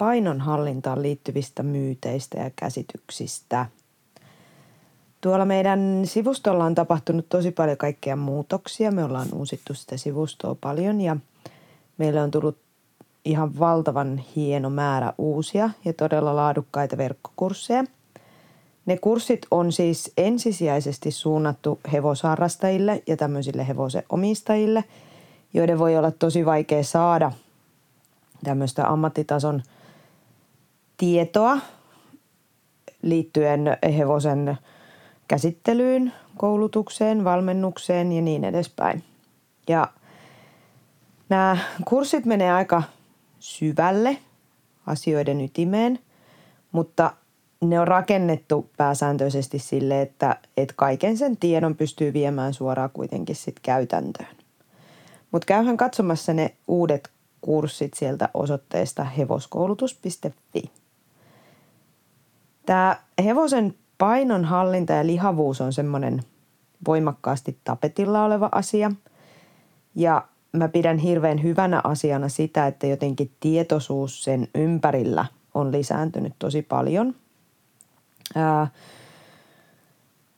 painonhallintaan liittyvistä myyteistä ja käsityksistä. Tuolla meidän sivustolla on tapahtunut tosi paljon kaikkea muutoksia. Me ollaan uusittu sitä sivustoa paljon ja meille on tullut ihan valtavan hieno määrä uusia ja todella laadukkaita verkkokursseja. Ne kurssit on siis ensisijaisesti suunnattu hevosharrastajille ja tämmöisille hevosen omistajille, joiden voi olla tosi vaikea saada tämmöistä ammattitason tietoa liittyen hevosen käsittelyyn, koulutukseen, valmennukseen ja niin edespäin. Ja nämä kurssit menee aika syvälle asioiden ytimeen, mutta ne on rakennettu pääsääntöisesti sille, että, että kaiken sen tiedon pystyy viemään suoraan kuitenkin sit käytäntöön. Mutta käyhän katsomassa ne uudet kurssit sieltä osoitteesta hevoskoulutus.fi. Tämä hevosen painonhallinta ja lihavuus on semmoinen voimakkaasti tapetilla oleva asia. Ja mä pidän hirveän hyvänä asiana sitä, että jotenkin tietoisuus sen ympärillä on lisääntynyt tosi paljon.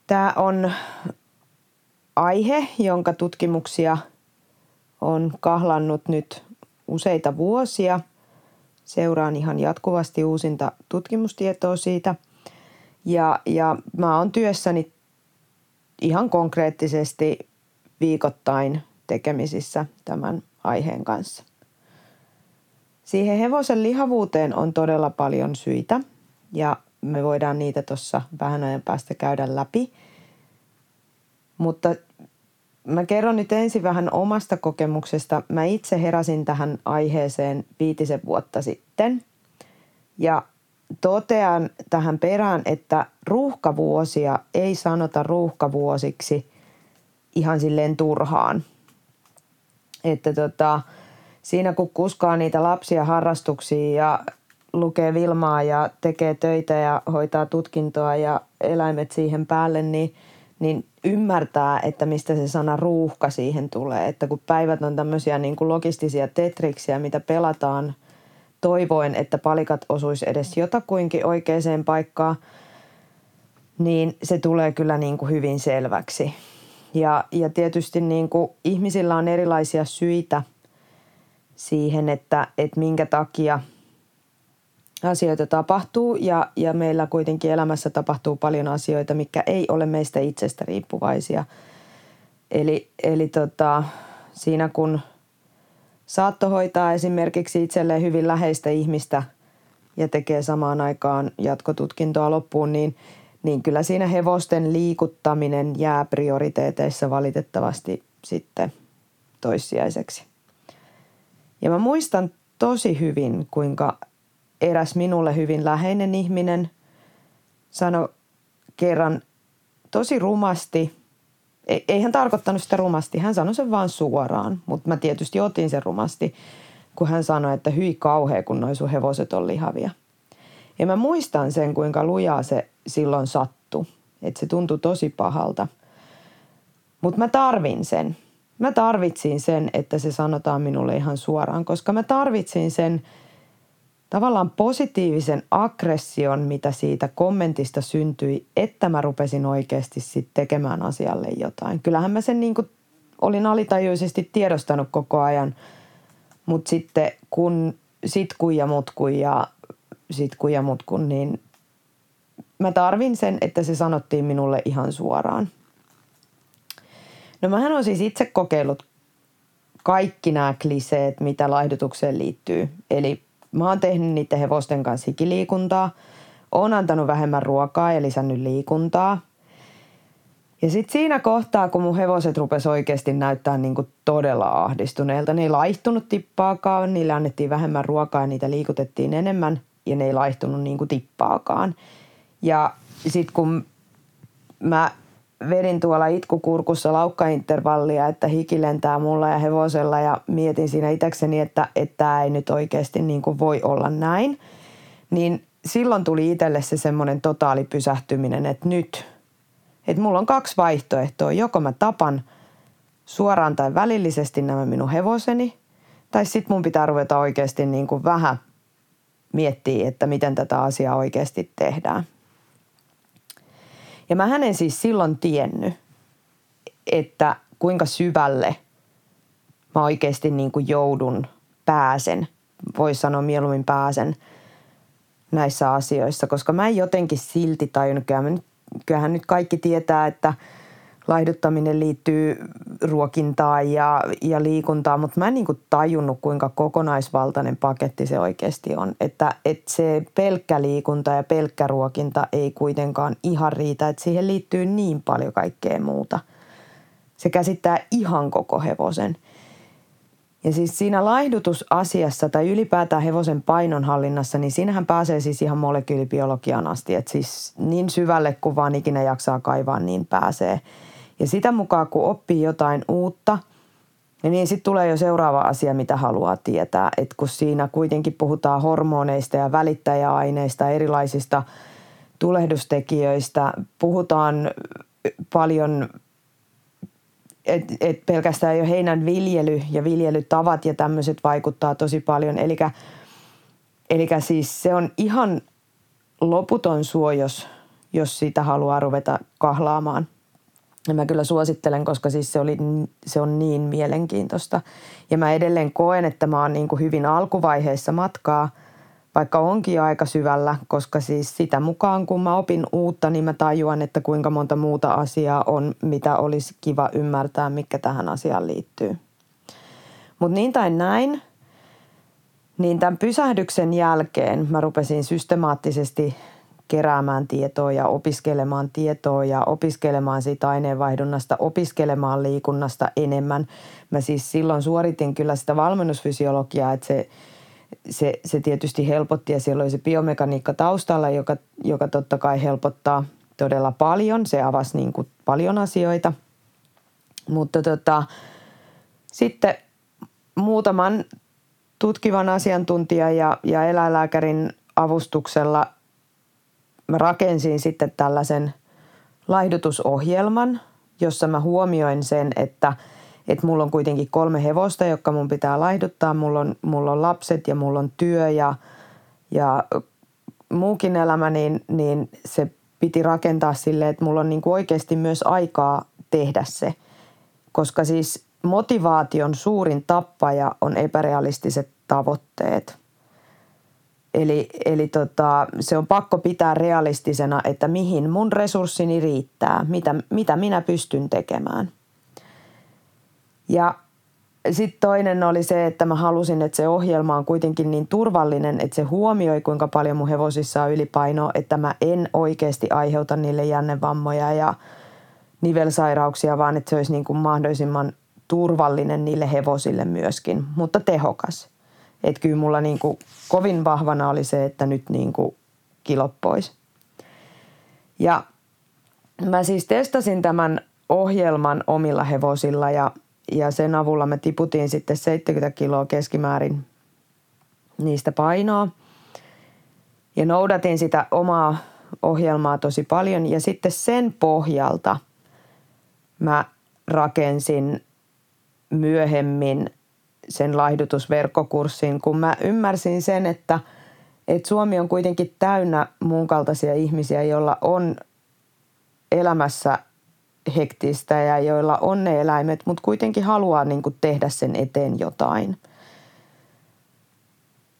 Tämä on aihe, jonka tutkimuksia on kahlannut nyt useita vuosia. Seuraan ihan jatkuvasti uusinta tutkimustietoa siitä. Ja, ja mä oon työssäni ihan konkreettisesti viikoittain tekemisissä tämän aiheen kanssa. Siihen hevosen lihavuuteen on todella paljon syitä ja me voidaan niitä tuossa vähän ajan päästä käydä läpi. Mutta mä kerron nyt ensin vähän omasta kokemuksesta. Mä itse heräsin tähän aiheeseen viitisen vuotta sitten ja totean tähän perään, että ruuhkavuosia ei sanota ruuhkavuosiksi ihan silleen turhaan. Että tota, siinä kun kuskaa niitä lapsia harrastuksiin ja lukee Vilmaa ja tekee töitä ja hoitaa tutkintoa ja eläimet siihen päälle, niin, niin ymmärtää, että mistä se sana ruuhka siihen tulee. Että kun päivät on tämmöisiä niin kuin logistisia tetriksiä, mitä pelataan toivoen, että palikat osuisi edes jotakuinkin oikeaan paikkaan, niin se tulee kyllä niin kuin hyvin selväksi. Ja, ja tietysti niin kuin ihmisillä on erilaisia syitä siihen, että, että minkä takia asioita tapahtuu ja, ja meillä kuitenkin elämässä tapahtuu paljon asioita, mikä ei ole meistä itsestä riippuvaisia. Eli, eli tota, siinä kun saattohoitaa esimerkiksi itselleen hyvin läheistä ihmistä ja tekee samaan aikaan jatkotutkintoa loppuun, niin – niin kyllä siinä hevosten liikuttaminen jää prioriteeteissa valitettavasti sitten toissijaiseksi. Ja mä muistan tosi hyvin, kuinka eräs minulle hyvin läheinen ihminen sanoi kerran tosi rumasti, e-, ei hän tarkoittanut sitä rumasti, hän sanoi sen vaan suoraan, mutta mä tietysti otin sen rumasti, kun hän sanoi, että hyi kauhea, kun noin sun hevoset on lihavia – ja mä muistan sen, kuinka lujaa se silloin sattui. Että se tuntui tosi pahalta. Mutta mä tarvin sen. Mä tarvitsin sen, että se sanotaan minulle ihan suoraan, koska mä tarvitsin sen tavallaan positiivisen aggression, mitä siitä kommentista syntyi, että mä rupesin oikeasti sitten tekemään asialle jotain. Kyllähän mä sen niin kuin olin alitajuisesti tiedostanut koko ajan, mutta sitten kun sit kun ja mut kun ja sit kun ja mut kun, niin mä tarvin sen, että se sanottiin minulle ihan suoraan. No mähän on siis itse kokeillut kaikki nämä kliseet, mitä laihdutukseen liittyy. Eli mä oon tehnyt niiden hevosten kanssa hikiliikuntaa, oon antanut vähemmän ruokaa ja lisännyt liikuntaa. Ja sitten siinä kohtaa, kun mun hevoset rupes oikeasti näyttää niin kuin todella ahdistuneelta, ne ei laihtunut tippaakaan, niille annettiin vähemmän ruokaa ja niitä liikutettiin enemmän – ja ne ei laihtunut niin kuin tippaakaan. Ja sitten kun mä vedin tuolla itkukurkussa laukkaintervallia, että hiki lentää mulla ja hevosella ja mietin siinä itsekseni, että tämä ei nyt oikeasti niin kuin voi olla näin, niin silloin tuli itselle se semmoinen totaali pysähtyminen, että nyt, että mulla on kaksi vaihtoehtoa. Joko mä tapan suoraan tai välillisesti nämä minun hevoseni, tai sitten mun pitää ruveta oikeasti niin kuin vähän miettiä, että miten tätä asiaa oikeasti tehdään. Ja mä en siis silloin tiennyt, että kuinka syvälle mä oikeasti niin kuin joudun, pääsen, voisi sanoa mieluummin pääsen näissä asioissa, koska mä en jotenkin silti tajunnut, kyllähän nyt kaikki tietää, että – laihduttaminen liittyy ruokintaan ja, ja liikuntaan, mutta mä en niin kuin tajunnut, kuinka kokonaisvaltainen paketti se oikeasti on. Että, että se pelkkä liikunta ja pelkkä ruokinta ei kuitenkaan ihan riitä, että siihen liittyy niin paljon kaikkea muuta. Se käsittää ihan koko hevosen. Ja siis siinä laihdutusasiassa tai ylipäätään hevosen painonhallinnassa, niin siinähän pääsee siis ihan molekyylibiologiaan asti. Että siis niin syvälle kuin vaan ikinä jaksaa kaivaa, niin pääsee – ja sitä mukaan, kun oppii jotain uutta, niin sitten tulee jo seuraava asia, mitä haluaa tietää. Et kun siinä kuitenkin puhutaan hormoneista ja välittäjäaineista, erilaisista tulehdustekijöistä, puhutaan paljon et, et pelkästään jo heinän viljely ja viljelytavat ja tämmöiset vaikuttaa tosi paljon. Eli siis se on ihan loputon suojos, jos sitä haluaa ruveta kahlaamaan. Ja mä kyllä suosittelen, koska siis se, oli, se on niin mielenkiintoista. Ja mä edelleen koen, että mä oon niin kuin hyvin alkuvaiheessa matkaa, vaikka onkin aika syvällä, koska siis sitä mukaan kun mä opin uutta, niin mä tajuan, että kuinka monta muuta asiaa on, mitä olisi kiva ymmärtää, mikä tähän asiaan liittyy. Mutta niin tai näin, niin tämän pysähdyksen jälkeen mä rupesin systemaattisesti keräämään tietoa ja opiskelemaan tietoa ja opiskelemaan siitä aineenvaihdunnasta, opiskelemaan liikunnasta enemmän. Mä siis silloin suoritin kyllä sitä valmennusfysiologiaa, että se, se, se tietysti helpotti ja siellä oli se biomekaniikka taustalla, joka, joka totta kai helpottaa todella paljon. Se avasi niin kuin paljon asioita. Mutta tota, sitten muutaman tutkivan asiantuntijan ja, ja eläinlääkärin avustuksella – mä rakensin sitten tällaisen laihdutusohjelman, jossa mä huomioin sen, että, että mulla on kuitenkin kolme hevosta, jotka mun pitää laihduttaa. Mulla on, mulla on lapset ja mulla on työ ja, ja muukin elämä, niin, niin se piti rakentaa sille, että mulla on niin kuin oikeasti myös aikaa tehdä se. Koska siis motivaation suurin tappaja on epärealistiset tavoitteet – Eli, eli tota, se on pakko pitää realistisena, että mihin mun resurssini riittää, mitä, mitä minä pystyn tekemään. Ja sitten toinen oli se, että mä halusin, että se ohjelma on kuitenkin niin turvallinen, että se huomioi, kuinka paljon mun hevosissa on ylipainoa, että mä en oikeasti aiheuta niille jännevammoja ja nivelsairauksia, vaan että se olisi niin kuin mahdollisimman turvallinen niille hevosille myöskin, mutta tehokas – että kyllä mulla niin kuin kovin vahvana oli se, että nyt niin kuin kilot pois. Ja mä siis testasin tämän ohjelman omilla hevosilla ja, ja sen avulla me tiputin sitten 70 kiloa keskimäärin niistä painoa. Ja noudatin sitä omaa ohjelmaa tosi paljon ja sitten sen pohjalta mä rakensin myöhemmin sen laihdutusverkkokurssin, kun mä ymmärsin sen, että, että Suomi on kuitenkin täynnä mun kaltaisia ihmisiä, joilla on elämässä hektistä ja joilla on ne eläimet, mutta kuitenkin haluaa niin kuin tehdä sen eteen jotain.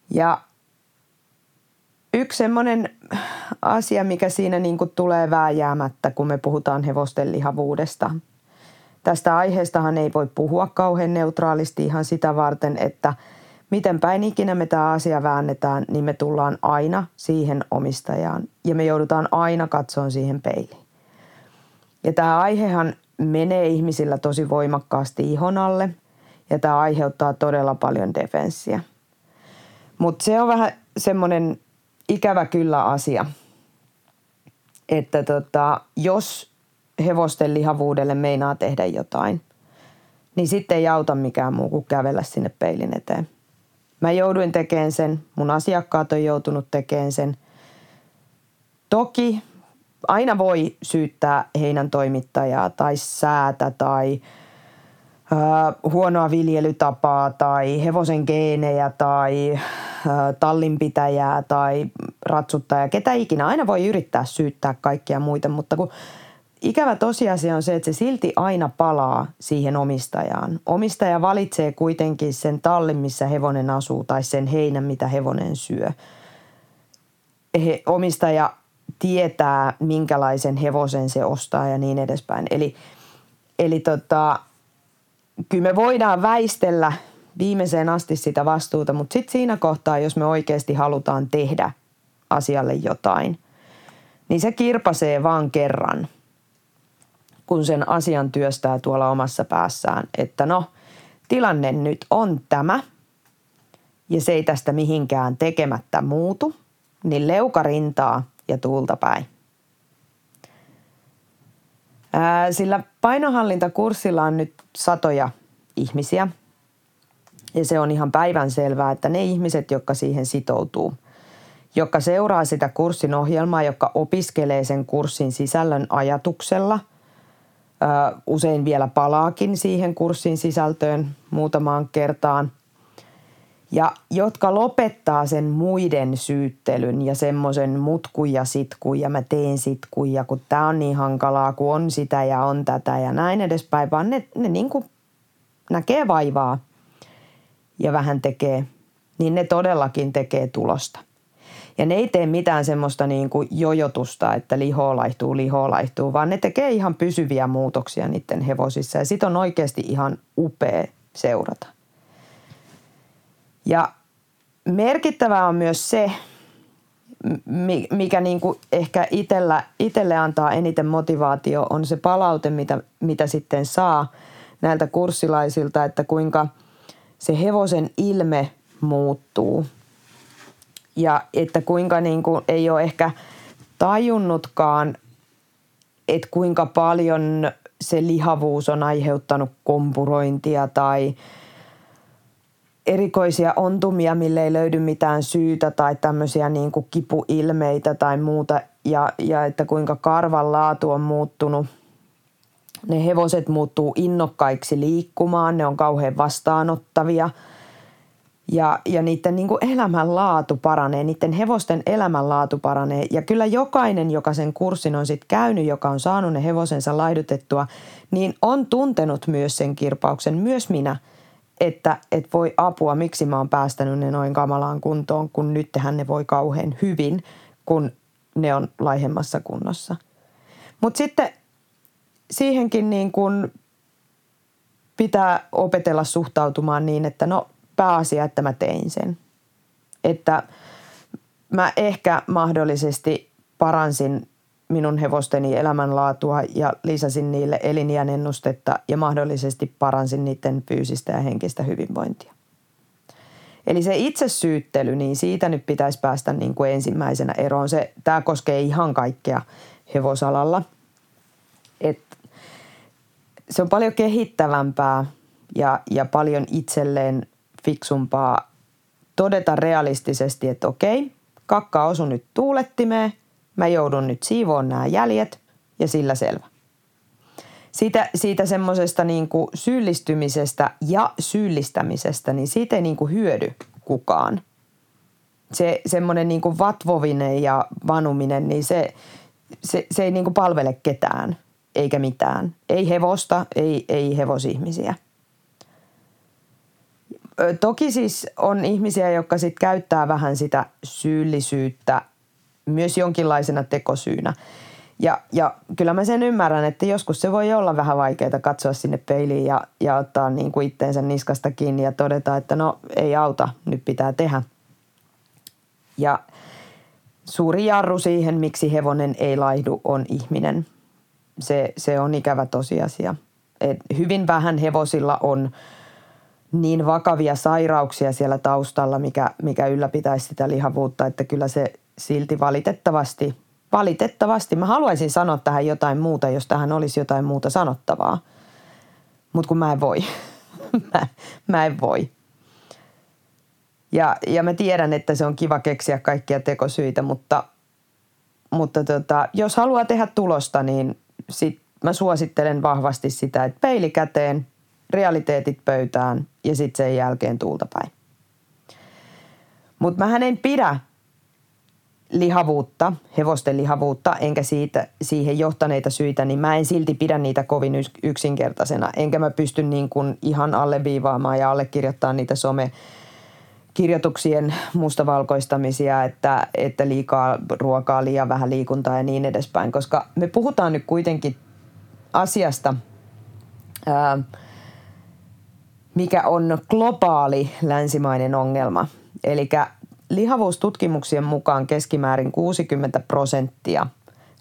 Ja yksi semmoinen asia, mikä siinä niin kuin tulee vääjäämättä, kun me puhutaan hevosten lihavuudesta – Tästä aiheestahan ei voi puhua kauhean neutraalisti ihan sitä varten, että miten päin ikinä me tämä asia väännetään, niin me tullaan aina siihen omistajaan ja me joudutaan aina katsomaan siihen peiliin. Ja tämä aihehan menee ihmisillä tosi voimakkaasti ihon alle ja tämä aiheuttaa todella paljon defenssiä. Mutta se on vähän semmoinen ikävä kyllä asia, että tota, jos hevosten lihavuudelle meinaa tehdä jotain, niin sitten ei auta mikään muu kuin kävellä sinne peilin eteen. Mä jouduin tekemään sen, mun asiakkaat on joutunut tekemään sen. Toki aina voi syyttää heinän toimittajaa tai säätä tai ö, huonoa viljelytapaa tai hevosen geenejä tai ö, tallinpitäjää tai ratsuttajaa, ketä ikinä. Aina voi yrittää syyttää kaikkia muita, mutta kun ikävä tosiasia on se, että se silti aina palaa siihen omistajaan. Omistaja valitsee kuitenkin sen tallin, missä hevonen asuu tai sen heinän, mitä hevonen syö. He, omistaja tietää, minkälaisen hevosen se ostaa ja niin edespäin. Eli, eli tota, kyllä me voidaan väistellä viimeiseen asti sitä vastuuta, mutta sitten siinä kohtaa, jos me oikeasti halutaan tehdä asialle jotain, niin se kirpasee vaan kerran, kun sen asian työstää tuolla omassa päässään, että no, tilanne nyt on tämä, ja se ei tästä mihinkään tekemättä muutu, niin leukarintaa ja tuulta päin. Sillä painohallintakurssilla on nyt satoja ihmisiä. Ja se on ihan päivän selvää, että ne ihmiset, jotka siihen sitoutuu, jotka seuraa sitä kurssin ohjelmaa, jotka opiskelee sen kurssin sisällön ajatuksella, usein vielä palaakin siihen kurssin sisältöön muutamaan kertaan – ja jotka lopettaa sen muiden syyttelyn ja semmoisen mutku ja sitku ja mä teen sitku ja kun tää on niin hankalaa, kun on sitä ja on tätä ja näin edespäin, vaan ne, ne niin kuin näkee vaivaa ja vähän tekee, niin ne todellakin tekee tulosta. Ja ne ei tee mitään semmoista niin kuin jojotusta, että liho laihtuu, liho laihtuu, vaan ne tekee ihan pysyviä muutoksia niiden hevosissa ja sit on oikeasti ihan upea seurata. Ja merkittävää on myös se, mikä niin kuin ehkä itellä, itelle antaa eniten motivaatio, on se palaute, mitä, mitä sitten saa näiltä kurssilaisilta, että kuinka se hevosen ilme muuttuu. Ja että kuinka niin kuin ei ole ehkä tajunnutkaan, että kuinka paljon se lihavuus on aiheuttanut kompurointia tai – erikoisia ontumia, mille ei löydy mitään syytä tai tämmöisiä niin kuin kipuilmeitä tai muuta ja, ja että kuinka karvan laatu on muuttunut. Ne hevoset muuttuu innokkaiksi liikkumaan, ne on kauhean vastaanottavia ja, ja niiden niin elämänlaatu paranee, niiden hevosten elämänlaatu paranee. Ja kyllä jokainen, joka sen kurssin on sitten käynyt, joka on saanut ne hevosensa laidutettua, niin on tuntenut myös sen kirpauksen, myös minä – että et voi apua, miksi mä oon päästänyt ne noin kamalaan kuntoon, kun nyt ne voi kauhean hyvin, kun ne on laihemmassa kunnossa. Mutta sitten siihenkin niin kun pitää opetella suhtautumaan niin, että no pääasia, että mä tein sen. Että mä ehkä mahdollisesti paransin minun hevosteni elämänlaatua ja lisäsin niille eliniän ennustetta ja mahdollisesti paransin niiden fyysistä ja henkistä hyvinvointia. Eli se itsesyyttely, niin siitä nyt pitäisi päästä niin kuin ensimmäisenä eroon. Se, tämä koskee ihan kaikkea hevosalalla. Et se on paljon kehittävämpää ja, ja paljon itselleen fiksumpaa todeta realistisesti, että okei, kakka osui nyt tuulettimeen – Mä joudun nyt siivoon nämä jäljet ja sillä selvä. Siitä, siitä semmoisesta niin syyllistymisestä ja syyllistämisestä, niin siitä ei niin kuin hyödy kukaan. Se semmoinen niin kuin vatvovinen ja vanuminen, niin se, se, se ei niin kuin palvele ketään eikä mitään. Ei hevosta, ei, ei hevosihmisiä. Toki siis on ihmisiä, jotka sit käyttää vähän sitä syyllisyyttä myös jonkinlaisena tekosyynä. Ja, ja kyllä mä sen ymmärrän, että joskus se voi olla vähän vaikeaa katsoa sinne peiliin ja, ja ottaa niin kuin itteensä niskasta kiinni ja todeta, että no ei auta, nyt pitää tehdä. Ja suuri jarru siihen, miksi hevonen ei laihdu, on ihminen. Se, se on ikävä tosiasia. Et hyvin vähän hevosilla on niin vakavia sairauksia siellä taustalla, mikä, mikä ylläpitäisi sitä lihavuutta, että kyllä se silti valitettavasti, valitettavasti, mä haluaisin sanoa tähän jotain muuta, jos tähän olisi jotain muuta sanottavaa. Mutta kun mä en voi. mä, mä en voi. Ja, ja mä tiedän, että se on kiva keksiä kaikkia tekosyitä, mutta, mutta tota, jos haluaa tehdä tulosta, niin sit mä suosittelen vahvasti sitä, että peili käteen, realiteetit pöytään ja sitten sen jälkeen tuulta päin. Mutta mä en pidä lihavuutta, hevosten lihavuutta, enkä siitä, siihen johtaneita syitä, niin mä en silti pidä niitä kovin yksinkertaisena. Enkä mä pysty niin kuin ihan alleviivaamaan ja allekirjoittamaan niitä some kirjoituksien mustavalkoistamisia, että, että liikaa ruokaa, liian vähän liikuntaa ja niin edespäin. Koska me puhutaan nyt kuitenkin asiasta, ää, mikä on globaali länsimainen ongelma. Eli lihavuustutkimuksien mukaan keskimäärin 60 prosenttia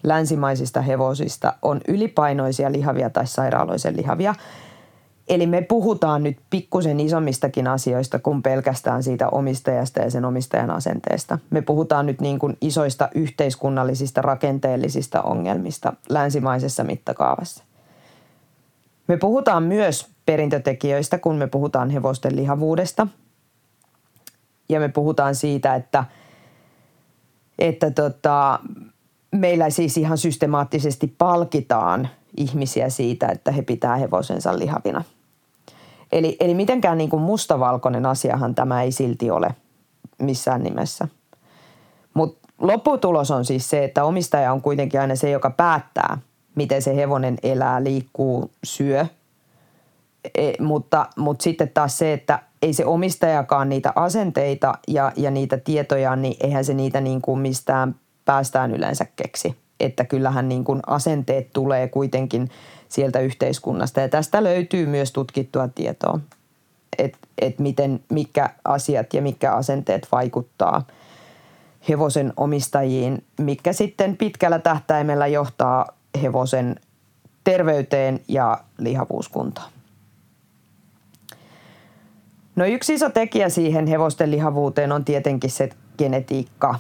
länsimaisista hevosista on ylipainoisia lihavia tai sairaaloisen lihavia. Eli me puhutaan nyt pikkusen isommistakin asioista kuin pelkästään siitä omistajasta ja sen omistajan asenteesta. Me puhutaan nyt niin kuin isoista yhteiskunnallisista rakenteellisista ongelmista länsimaisessa mittakaavassa. Me puhutaan myös perintötekijöistä, kun me puhutaan hevosten lihavuudesta. Ja me puhutaan siitä, että, että tota, meillä siis ihan systemaattisesti palkitaan ihmisiä siitä, että he pitää hevosensa lihavina. Eli, eli mitenkään niin kuin mustavalkoinen asiahan tämä ei silti ole missään nimessä. Mutta lopputulos on siis se, että omistaja on kuitenkin aina se, joka päättää, miten se hevonen elää, liikkuu, syö – E, mutta, mutta sitten taas se, että ei se omistajakaan niitä asenteita ja, ja niitä tietoja, niin eihän se niitä niin kuin mistään päästään yleensä keksi. Että kyllähän niin kuin asenteet tulee kuitenkin sieltä yhteiskunnasta ja tästä löytyy myös tutkittua tietoa, että et miten, mikä asiat ja mikä asenteet vaikuttaa hevosen omistajiin, mikä sitten pitkällä tähtäimellä johtaa hevosen terveyteen ja lihavuuskuntaan. No yksi iso tekijä siihen hevosten lihavuuteen on tietenkin se genetiikka.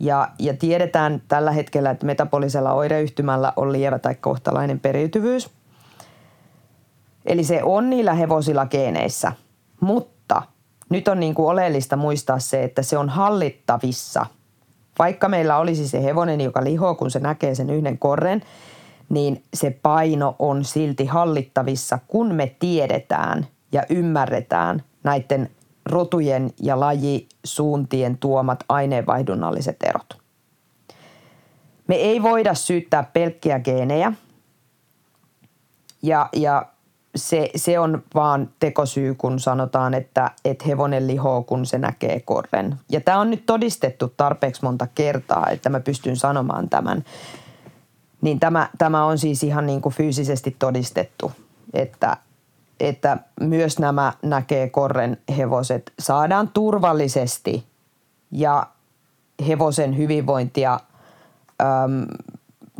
Ja, ja tiedetään tällä hetkellä, että metabolisella oireyhtymällä on lievä tai kohtalainen periytyvyys. Eli se on niillä hevosilla geeneissä. Mutta nyt on niin kuin oleellista muistaa se, että se on hallittavissa. Vaikka meillä olisi se hevonen, joka lihoo, kun se näkee sen yhden korren, niin se paino on silti hallittavissa, kun me tiedetään ja ymmärretään, näiden rotujen ja lajisuuntien tuomat aineenvaihdunnalliset erot. Me ei voida syyttää pelkkiä geenejä ja, ja se, se on vaan tekosyy, kun sanotaan, että, että hevonen lihoo, kun se näkee korren. Ja tämä on nyt todistettu tarpeeksi monta kertaa, että mä pystyn sanomaan tämän. Niin tämä, tämä on siis ihan niin kuin fyysisesti todistettu, että, että myös nämä näkee korren hevoset saadaan turvallisesti ja hevosen hyvinvointia äm,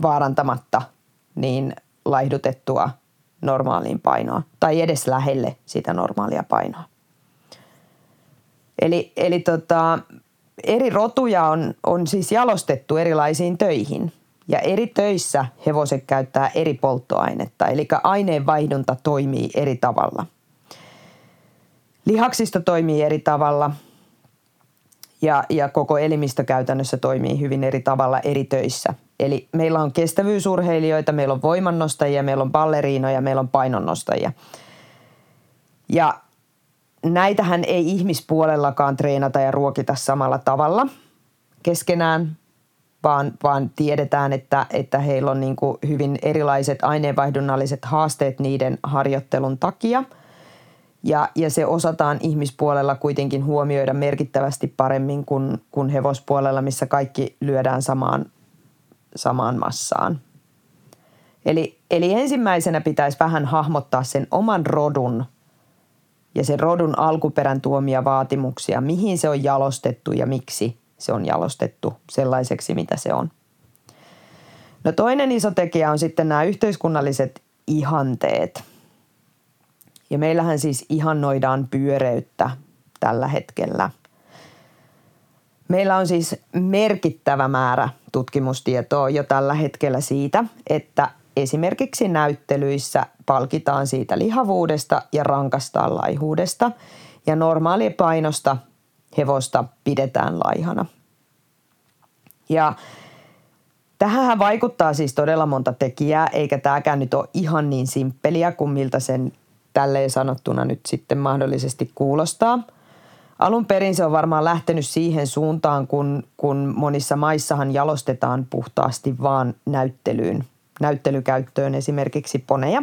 vaarantamatta niin laihdutettua normaaliin painoon tai edes lähelle sitä normaalia painoa. Eli, eli tota, eri rotuja on, on siis jalostettu erilaisiin töihin – ja eri töissä hevoset käyttää eri polttoainetta, eli aineenvaihdunta toimii eri tavalla. Lihaksisto toimii eri tavalla ja, ja koko elimistö käytännössä toimii hyvin eri tavalla eri töissä. Eli meillä on kestävyysurheilijoita, meillä on voimannostajia, meillä on balleriinoja, meillä on painonnostajia. Ja näitähän ei ihmispuolellakaan treenata ja ruokita samalla tavalla keskenään, vaan, vaan tiedetään, että, että heillä on niin hyvin erilaiset aineenvaihdunnalliset haasteet niiden harjoittelun takia. Ja, ja se osataan ihmispuolella kuitenkin huomioida merkittävästi paremmin kuin, kuin hevospuolella, missä kaikki lyödään samaan, samaan massaan. Eli, eli ensimmäisenä pitäisi vähän hahmottaa sen oman rodun ja sen rodun alkuperän tuomia vaatimuksia, mihin se on jalostettu ja miksi – se on jalostettu sellaiseksi, mitä se on. No toinen iso tekijä on sitten nämä yhteiskunnalliset ihanteet. Ja meillähän siis ihannoidaan pyöreyttä tällä hetkellä. Meillä on siis merkittävä määrä tutkimustietoa jo tällä hetkellä siitä, että esimerkiksi näyttelyissä palkitaan siitä lihavuudesta ja rankasta laihuudesta ja normaali painosta hevosta pidetään laihana. Ja tähän vaikuttaa siis todella monta tekijää, eikä tämäkään nyt ole ihan niin simppeliä kuin miltä sen tälleen sanottuna nyt sitten mahdollisesti kuulostaa – alun perin se on varmaan lähtenyt siihen suuntaan, kun, kun monissa maissahan jalostetaan puhtaasti vaan näyttelyyn, näyttelykäyttöön esimerkiksi poneja.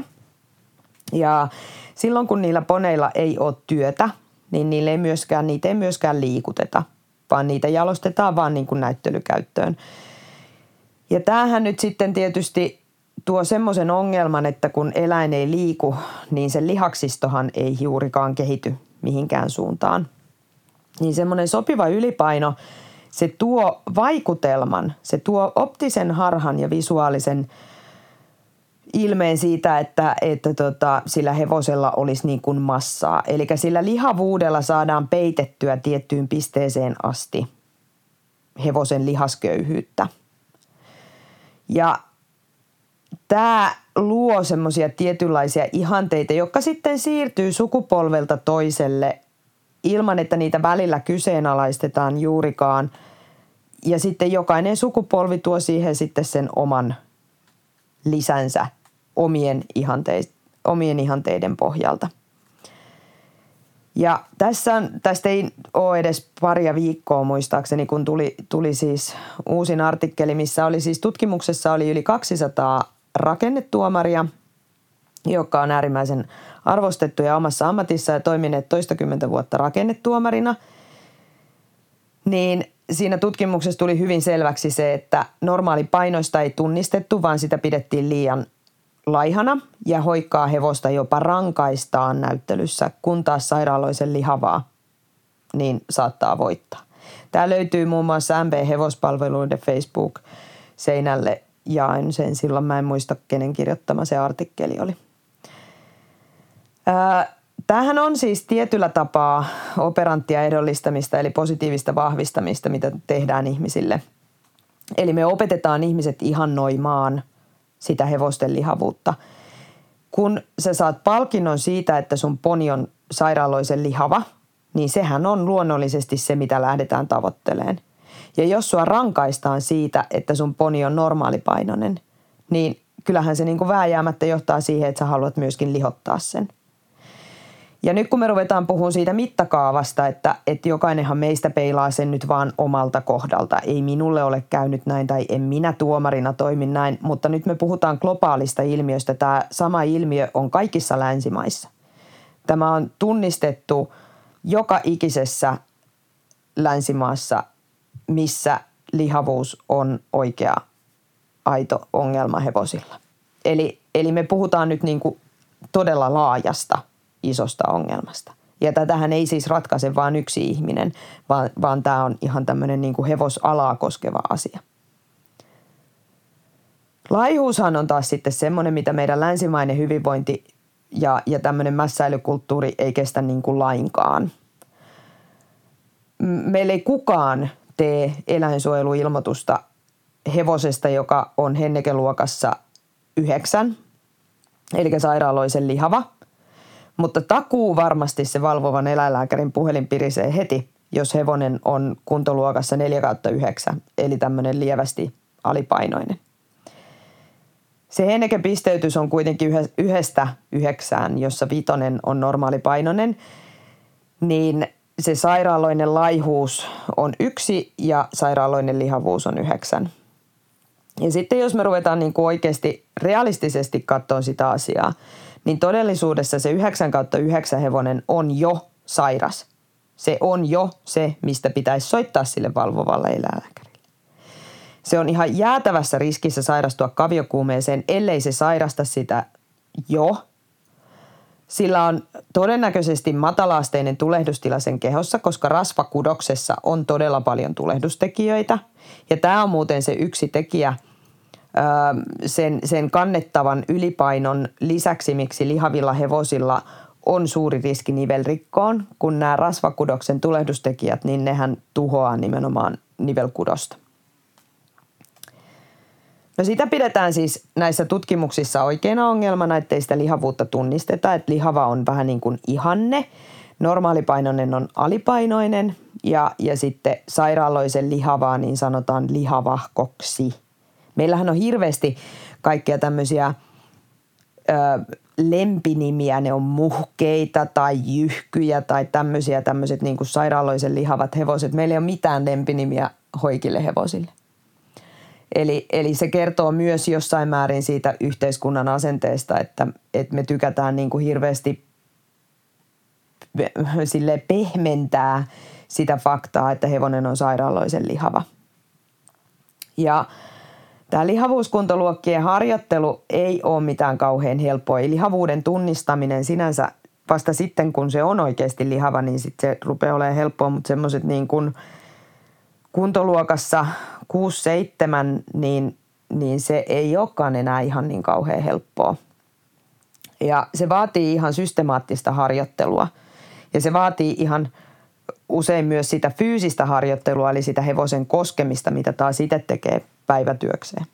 Ja silloin kun niillä poneilla ei ole työtä, niin niille ei myöskään, niitä ei myöskään liikuteta, vaan niitä jalostetaan vaan niin kuin näyttelykäyttöön. Ja tämähän nyt sitten tietysti tuo semmoisen ongelman, että kun eläin ei liiku, niin se lihaksistohan ei juurikaan kehity mihinkään suuntaan – niin semmoinen sopiva ylipaino, se tuo vaikutelman, se tuo optisen harhan ja visuaalisen ilmeen siitä, että, että tota, sillä hevosella olisi niin kuin massaa. Eli sillä lihavuudella saadaan peitettyä tiettyyn pisteeseen asti hevosen lihasköyhyyttä. Ja tämä luo semmoisia tietynlaisia ihanteita, jotka sitten siirtyy sukupolvelta toiselle ilman, että niitä välillä kyseenalaistetaan juurikaan. Ja sitten jokainen sukupolvi tuo siihen sitten sen oman lisänsä omien, ihanteid, omien ihanteiden pohjalta. Ja tässä on, tästä ei ole edes paria viikkoa muistaakseni, kun tuli, tuli siis uusin artikkeli, missä oli siis tutkimuksessa oli yli 200 rakennetuomaria, joka on äärimmäisen arvostettuja omassa ammatissa ja toimineet toistakymmentä vuotta rakennetuomarina, niin siinä tutkimuksessa tuli hyvin selväksi se, että normaali painoista ei tunnistettu, vaan sitä pidettiin liian laihana ja hoikkaa hevosta jopa rankaistaan näyttelyssä, kun taas sairaaloisen lihavaa niin saattaa voittaa. Tämä löytyy muun muassa MB Hevospalveluiden Facebook-seinälle. Jain sen silloin, mä en muista kenen kirjoittama se artikkeli oli. Tämähän on siis tietyllä tapaa operanttia ehdollistamista eli positiivista vahvistamista, mitä tehdään ihmisille. Eli me opetetaan ihmiset ihannoimaan sitä hevosten lihavuutta. Kun sä saat palkinnon siitä, että sun poni on sairaaloisen lihava, niin sehän on luonnollisesti se, mitä lähdetään tavoitteleen. Ja jos sua rankaistaan siitä, että sun poni on normaalipainoinen, niin kyllähän se niin kuin vääjäämättä johtaa siihen, että sä haluat myöskin lihottaa sen – ja nyt kun me ruvetaan puhumaan siitä mittakaavasta, että, että jokainenhan meistä peilaa sen nyt vaan omalta kohdalta. Ei minulle ole käynyt näin tai en minä tuomarina toimi näin, mutta nyt me puhutaan globaalista ilmiöstä. Tämä sama ilmiö on kaikissa länsimaissa. Tämä on tunnistettu joka ikisessä länsimaassa, missä lihavuus on oikea aito ongelma hevosilla. Eli, eli me puhutaan nyt niin kuin todella laajasta – isosta ongelmasta. Ja tätähän ei siis ratkaise vain yksi ihminen, vaan, vaan tämä on ihan tämmöinen niin hevosalaa koskeva asia. Laihuushan on taas sitten semmoinen, mitä meidän länsimainen hyvinvointi ja, ja tämmöinen mässäilykulttuuri ei kestä niin kuin lainkaan. Meillä ei kukaan tee eläinsuojeluilmoitusta hevosesta, joka on hennekeluokassa yhdeksän, eli sairaaloisen lihava – mutta takuu varmasti se valvovan eläinlääkärin puhelin pirisee heti, jos hevonen on kuntoluokassa 4 9, eli tämmöinen lievästi alipainoinen. Se hennekepisteytys on kuitenkin yhdestä yhdeksään, jossa vitonen on normaalipainoinen, niin se sairaaloinen laihuus on yksi ja sairaaloinen lihavuus on yhdeksän. Ja sitten jos me ruvetaan niin kuin oikeasti realistisesti katsoa sitä asiaa, niin todellisuudessa se 9 kautta 9 hevonen on jo sairas. Se on jo se, mistä pitäisi soittaa sille valvovalle eläinlääkärille. Se on ihan jäätävässä riskissä sairastua kaviokuumeeseen, ellei se sairasta sitä jo. Sillä on todennäköisesti matalaasteinen tulehdustila sen kehossa, koska rasvakudoksessa on todella paljon tulehdustekijöitä. Ja tämä on muuten se yksi tekijä – sen, sen kannettavan ylipainon lisäksi, miksi lihavilla hevosilla on suuri riski nivelrikkoon, kun nämä rasvakudoksen tulehdustekijät, niin nehän tuhoaa nimenomaan nivelkudosta. No sitä pidetään siis näissä tutkimuksissa oikeana ongelmana, ettei sitä lihavuutta tunnisteta, että lihava on vähän niin kuin ihanne. Normaalipainoinen on alipainoinen ja, ja sitten sairaaloisen lihavaa niin sanotaan lihavahkoksi. Meillähän on hirveästi kaikkia tämmöisiä ö, lempinimiä, ne on muhkeita tai jyhkyjä tai tämmöisiä tämmöiset niin kuin sairaaloisen lihavat hevoset. Meillä ei ole mitään lempinimiä hoikille hevosille. Eli, eli se kertoo myös jossain määrin siitä yhteiskunnan asenteesta, että, että me tykätään niin kuin hirveästi sille pehmentää sitä faktaa, että hevonen on sairaaloisen lihava. Ja tämä lihavuuskuntoluokkien harjoittelu ei ole mitään kauhean helppoa. Eli lihavuuden tunnistaminen sinänsä vasta sitten, kun se on oikeasti lihava, niin sitten se rupeaa olemaan helppoa, mutta semmoiset niin kuin kuntoluokassa 6-7, niin, niin se ei olekaan enää ihan niin kauhean helppoa. Ja se vaatii ihan systemaattista harjoittelua. Ja se vaatii ihan usein myös sitä fyysistä harjoittelua, eli sitä hevosen koskemista, mitä taas itse tekee päivätyökseen.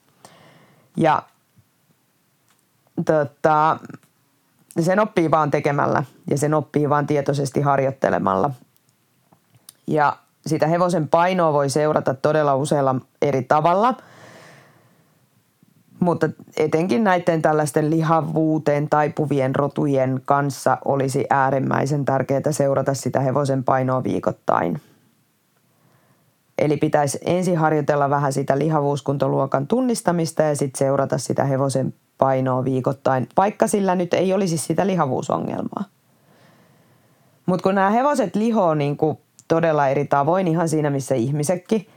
Ja tota, sen oppii vaan tekemällä ja sen oppii vaan tietoisesti harjoittelemalla. Ja sitä hevosen painoa voi seurata todella usealla eri tavalla, mutta etenkin näiden tällaisten lihavuuteen taipuvien rotujen kanssa olisi äärimmäisen tärkeää seurata sitä hevosen painoa viikoittain. Eli pitäisi ensin harjoitella vähän sitä lihavuuskuntoluokan tunnistamista ja sitten seurata sitä hevosen painoa viikoittain, vaikka sillä nyt ei olisi sitä lihavuusongelmaa. Mutta kun nämä hevoset lihoo niin kuin todella eri tavoin, ihan siinä missä ihmisetkin.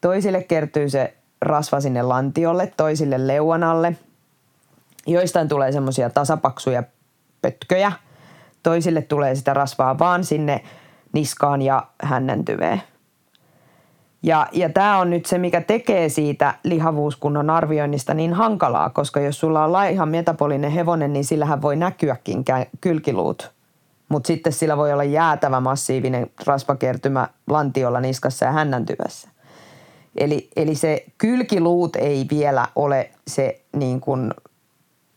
Toisille kertyy se rasva sinne lantiolle, toisille leuanalle. Joistain tulee semmoisia tasapaksuja pötköjä. Toisille tulee sitä rasvaa vaan sinne niskaan ja hännäntyveen. Ja, ja tämä on nyt se, mikä tekee siitä lihavuuskunnon arvioinnista niin hankalaa, koska jos sulla on laihan metabolinen hevonen, niin sillähän voi näkyäkin kylkiluut mutta sitten sillä voi olla jäätävä massiivinen rasvakertymä lantiolla, niskassa ja hännäntyvässä. Eli, eli se kylkiluut ei vielä ole se niin kuin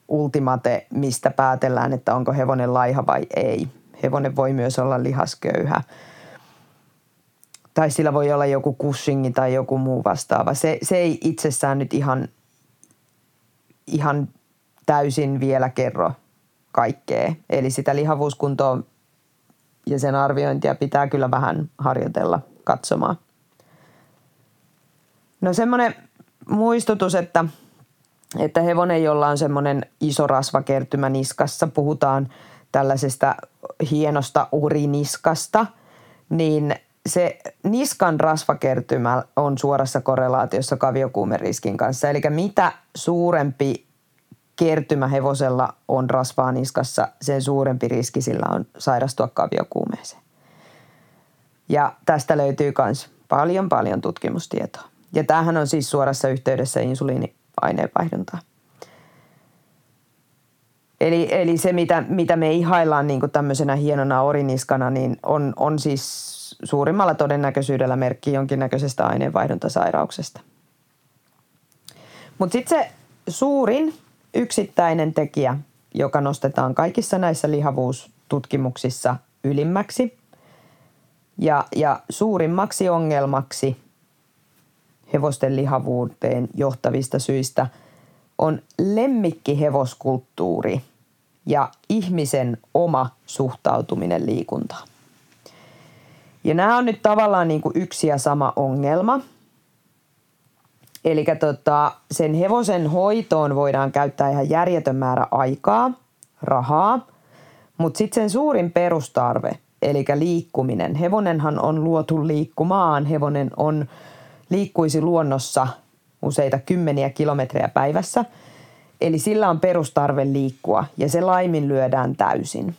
ultimate, mistä päätellään, että onko hevonen laiha vai ei. Hevonen voi myös olla lihasköyhä. Tai sillä voi olla joku kushingi tai joku muu vastaava. Se, se ei itsessään nyt ihan, ihan täysin vielä kerro kaikkea. Eli sitä lihavuuskuntoa ja sen arviointia pitää kyllä vähän harjoitella katsomaan. No semmoinen muistutus, että, että hevonen, jolla on semmoinen iso rasvakertymä niskassa, puhutaan tällaisesta hienosta uriniskasta, niin se niskan rasvakertymä on suorassa korrelaatiossa kaviokuumeriskin kanssa. Eli mitä suurempi kertymä hevosella on rasvaa niskassa, sen suurempi riski sillä on sairastua kaviokuumeeseen. Ja tästä löytyy myös paljon paljon tutkimustietoa. Ja tämähän on siis suorassa yhteydessä insuliiniaineenvaihduntaan. Eli, eli se, mitä, mitä me ihaillaan niin tämmöisenä hienona oriniskana, niin on, on siis suurimmalla todennäköisyydellä merkki jonkinnäköisestä aineenvaihduntasairauksesta. Mutta sitten se suurin yksittäinen tekijä, joka nostetaan kaikissa näissä lihavuustutkimuksissa ylimmäksi ja, ja suurimmaksi ongelmaksi hevosten lihavuuteen johtavista syistä on lemmikkihevoskulttuuri ja ihmisen oma suhtautuminen liikuntaan. Ja nämä on nyt tavallaan niin kuin yksi ja sama ongelma – Eli tota, sen hevosen hoitoon voidaan käyttää ihan järjetön määrä aikaa, rahaa, mutta sitten sen suurin perustarve, eli liikkuminen. Hevonenhan on luotu liikkumaan, hevonen on liikkuisi luonnossa useita kymmeniä kilometrejä päivässä. Eli sillä on perustarve liikkua ja se laiminlyödään täysin.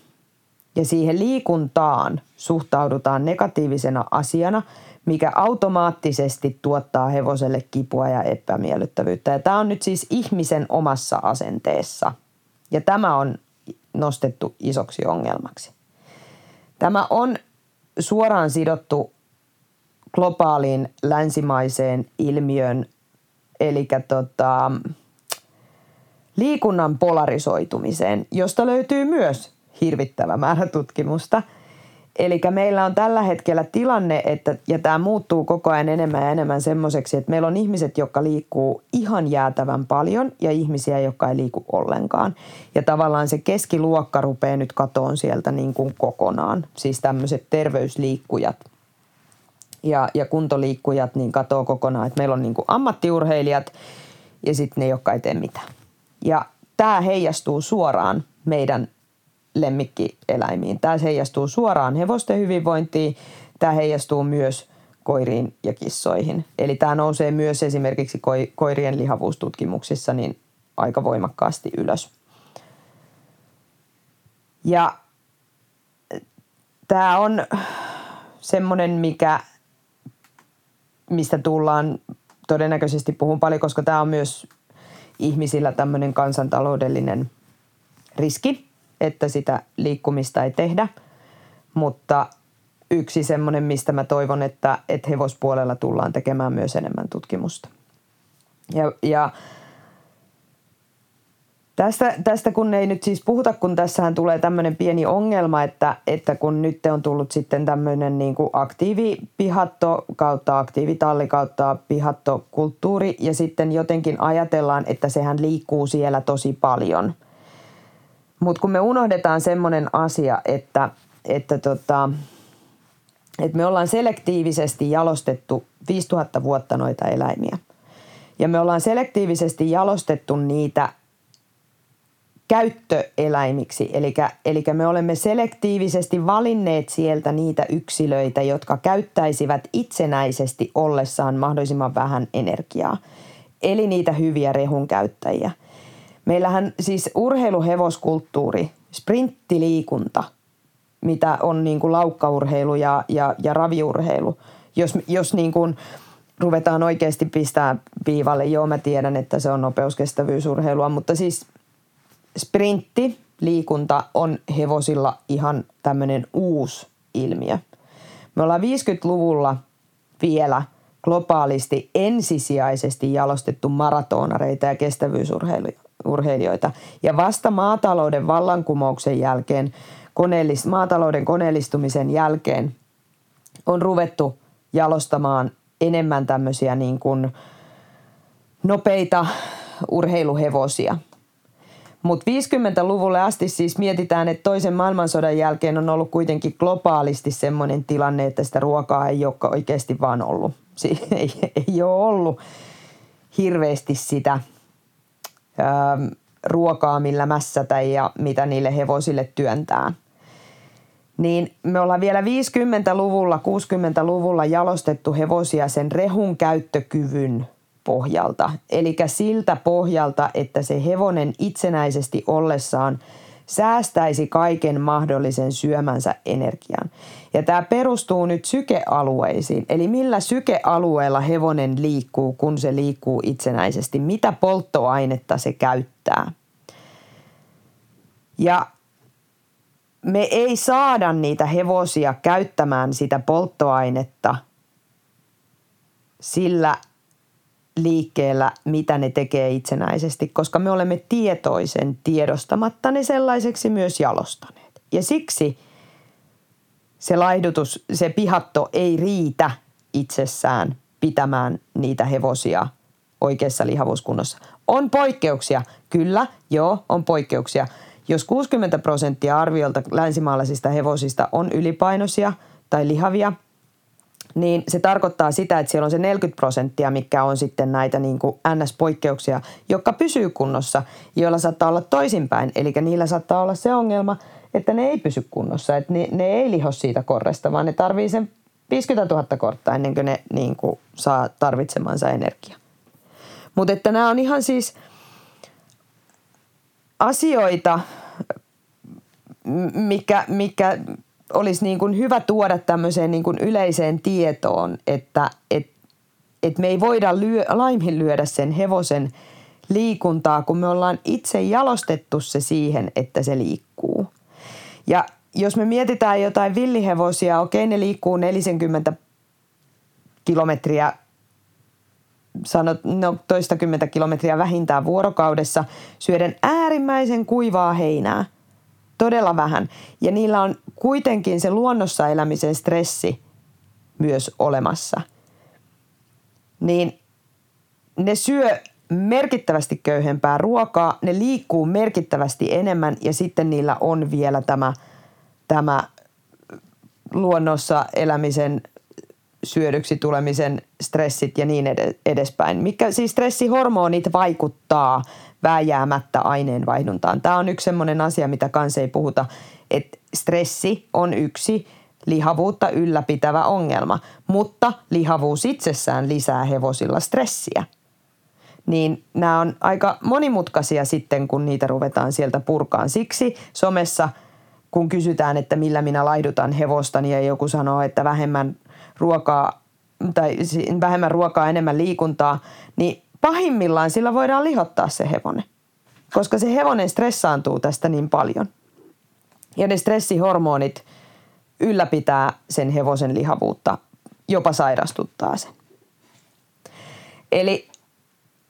Ja siihen liikuntaan suhtaudutaan negatiivisena asiana – mikä automaattisesti tuottaa hevoselle kipua ja epämiellyttävyyttä. Ja tämä on nyt siis ihmisen omassa asenteessa. Ja tämä on nostettu isoksi ongelmaksi. Tämä on suoraan sidottu globaaliin länsimaiseen ilmiön, eli tota, liikunnan polarisoitumiseen, josta löytyy myös hirvittävä määrä tutkimusta – Eli meillä on tällä hetkellä tilanne, että, ja tämä muuttuu koko ajan enemmän ja enemmän semmoiseksi, että meillä on ihmiset, jotka liikkuu ihan jäätävän paljon ja ihmisiä, jotka ei liiku ollenkaan. Ja tavallaan se keskiluokka rupeaa nyt katoon sieltä niin kuin kokonaan. Siis tämmöiset terveysliikkujat ja, ja kuntoliikkujat niin katoo kokonaan. Että meillä on niin kuin ammattiurheilijat ja sitten ne, jotka ei tee mitään. Ja tämä heijastuu suoraan meidän lemmikkieläimiin. Tämä heijastuu suoraan hevosten hyvinvointiin, tämä heijastuu myös koiriin ja kissoihin. Eli tämä nousee myös esimerkiksi koirien lihavuustutkimuksissa niin aika voimakkaasti ylös. Ja tämä on semmoinen, mikä, mistä tullaan todennäköisesti puhun paljon, koska tämä on myös ihmisillä tämmöinen kansantaloudellinen riski että sitä liikkumista ei tehdä. Mutta yksi semmoinen, mistä mä toivon, että, että hevospuolella tullaan tekemään myös enemmän tutkimusta. Ja, ja Tästä, tästä kun ei nyt siis puhuta, kun tässähän tulee tämmöinen pieni ongelma, että, että kun nyt on tullut sitten tämmöinen niin kuin aktiivipihatto kautta aktiivitalli kautta pihattokulttuuri ja sitten jotenkin ajatellaan, että sehän liikkuu siellä tosi paljon – mutta kun me unohdetaan semmoinen asia, että, että, tota, että me ollaan selektiivisesti jalostettu 5000 vuotta noita eläimiä. Ja me ollaan selektiivisesti jalostettu niitä käyttöeläimiksi. Eli, me olemme selektiivisesti valinneet sieltä niitä yksilöitä, jotka käyttäisivät itsenäisesti ollessaan mahdollisimman vähän energiaa. Eli niitä hyviä rehun käyttäjiä – Meillähän siis urheiluhevoskulttuuri, sprinttiliikunta, mitä on niin kuin laukkaurheilu ja, ja, ja raviurheilu. Jos, jos niin kuin ruvetaan oikeasti pistää piivalle, joo mä tiedän, että se on nopeuskestävyysurheilua, mutta siis sprintti, liikunta on hevosilla ihan tämmöinen uusi ilmiö. Me ollaan 50-luvulla vielä globaalisti ensisijaisesti jalostettu maratonareita ja kestävyysurheilijoita urheilijoita. Ja vasta maatalouden vallankumouksen jälkeen, koneellist, maatalouden koneellistumisen jälkeen on ruvettu jalostamaan enemmän tämmöisiä niin kuin nopeita urheiluhevosia. Mutta 50-luvulle asti siis mietitään, että toisen maailmansodan jälkeen on ollut kuitenkin globaalisti semmoinen tilanne, että sitä ruokaa ei ole oikeasti vaan ollut. Si- ei, ei ole ollut hirveästi sitä ruokaa, millä mässätä ja mitä niille hevosille työntää. Niin me ollaan vielä 50-luvulla, 60-luvulla jalostettu hevosia sen rehun käyttökyvyn pohjalta. Eli siltä pohjalta, että se hevonen itsenäisesti ollessaan – säästäisi kaiken mahdollisen syömänsä energian. Ja tämä perustuu nyt sykealueisiin, eli millä sykealueella hevonen liikkuu, kun se liikkuu itsenäisesti, mitä polttoainetta se käyttää. Ja me ei saada niitä hevosia käyttämään sitä polttoainetta sillä liikkeellä, mitä ne tekee itsenäisesti, koska me olemme tietoisen tiedostamatta ne sellaiseksi myös jalostaneet. Ja siksi se laihdutus, se pihatto ei riitä itsessään pitämään niitä hevosia oikeassa lihavuuskunnossa. On poikkeuksia, kyllä, joo, on poikkeuksia. Jos 60 prosenttia arviolta länsimaalaisista hevosista on ylipainoisia tai lihavia – niin se tarkoittaa sitä, että siellä on se 40 prosenttia, mikä on sitten näitä niin kuin NS-poikkeuksia, jotka pysyy kunnossa, joilla saattaa olla toisinpäin. Eli niillä saattaa olla se ongelma, että ne ei pysy kunnossa, että ne, ne ei liho siitä korresta, vaan ne tarvii sen 50 000 kortta ennen kuin ne niin kuin saa tarvitsemansa energia. Mutta että nämä on ihan siis asioita, mikä, mikä olisi niin kuin hyvä tuoda tämmöiseen niin kuin yleiseen tietoon, että et, et me ei voida lyö, laiminlyödä sen hevosen liikuntaa, kun me ollaan itse jalostettu se siihen, että se liikkuu. Ja jos me mietitään jotain villihevosia, okei ne liikkuu 40 kilometriä, sanot, no toistakymmentä kilometriä vähintään vuorokaudessa, syöden äärimmäisen kuivaa heinää. Todella vähän. Ja niillä on kuitenkin se luonnossa elämisen stressi myös olemassa. Niin ne syö merkittävästi köyhempää ruokaa, ne liikkuu merkittävästi enemmän ja sitten niillä on vielä tämä, tämä luonnossa elämisen syödyksi tulemisen stressit ja niin edespäin. Mikä siis stressihormonit vaikuttaa vääjäämättä aineenvaihduntaan. Tämä on yksi sellainen asia, mitä kanssa ei puhuta, että stressi on yksi lihavuutta ylläpitävä ongelma, mutta lihavuus itsessään lisää hevosilla stressiä – niin nämä on aika monimutkaisia sitten, kun niitä ruvetaan sieltä purkaan. Siksi somessa, kun kysytään, että millä minä laidutan hevosta, niin joku sanoo, että vähemmän ruokaa tai vähemmän ruokaa, enemmän liikuntaa, niin pahimmillaan sillä voidaan lihottaa se hevonen, koska se hevonen stressaantuu tästä niin paljon. Ja ne stressihormonit ylläpitää sen hevosen lihavuutta, jopa sairastuttaa sen. Eli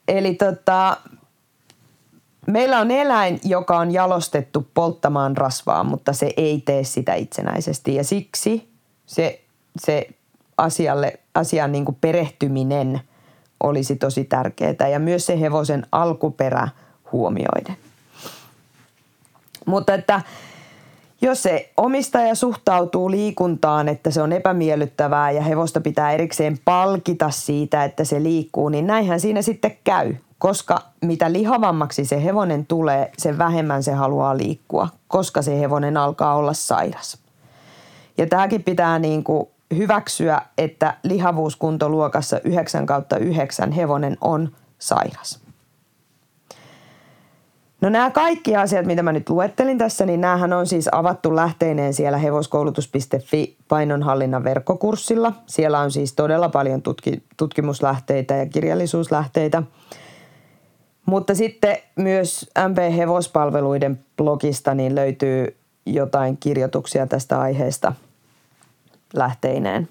Eli tota, meillä on eläin, joka on jalostettu polttamaan rasvaa, mutta se ei tee sitä itsenäisesti. Ja siksi se, se asialle, asian niin perehtyminen olisi tosi tärkeää ja myös se hevosen alkuperä huomioiden. Mutta että jos se omistaja suhtautuu liikuntaan, että se on epämiellyttävää ja hevosta pitää erikseen palkita siitä, että se liikkuu, niin näinhän siinä sitten käy. Koska mitä lihavammaksi se hevonen tulee, sen vähemmän se haluaa liikkua, koska se hevonen alkaa olla sairas. Ja tämäkin pitää niin kuin hyväksyä, että lihavuuskuntoluokassa 9 kautta 9 hevonen on sairas. No nämä kaikki asiat, mitä mä nyt luettelin tässä, niin näähän on siis avattu lähteineen siellä hevoskoulutus.fi painonhallinnan verkkokurssilla. Siellä on siis todella paljon tutki, tutkimuslähteitä ja kirjallisuuslähteitä. Mutta sitten myös MP Hevospalveluiden blogista niin löytyy jotain kirjoituksia tästä aiheesta lähteineen.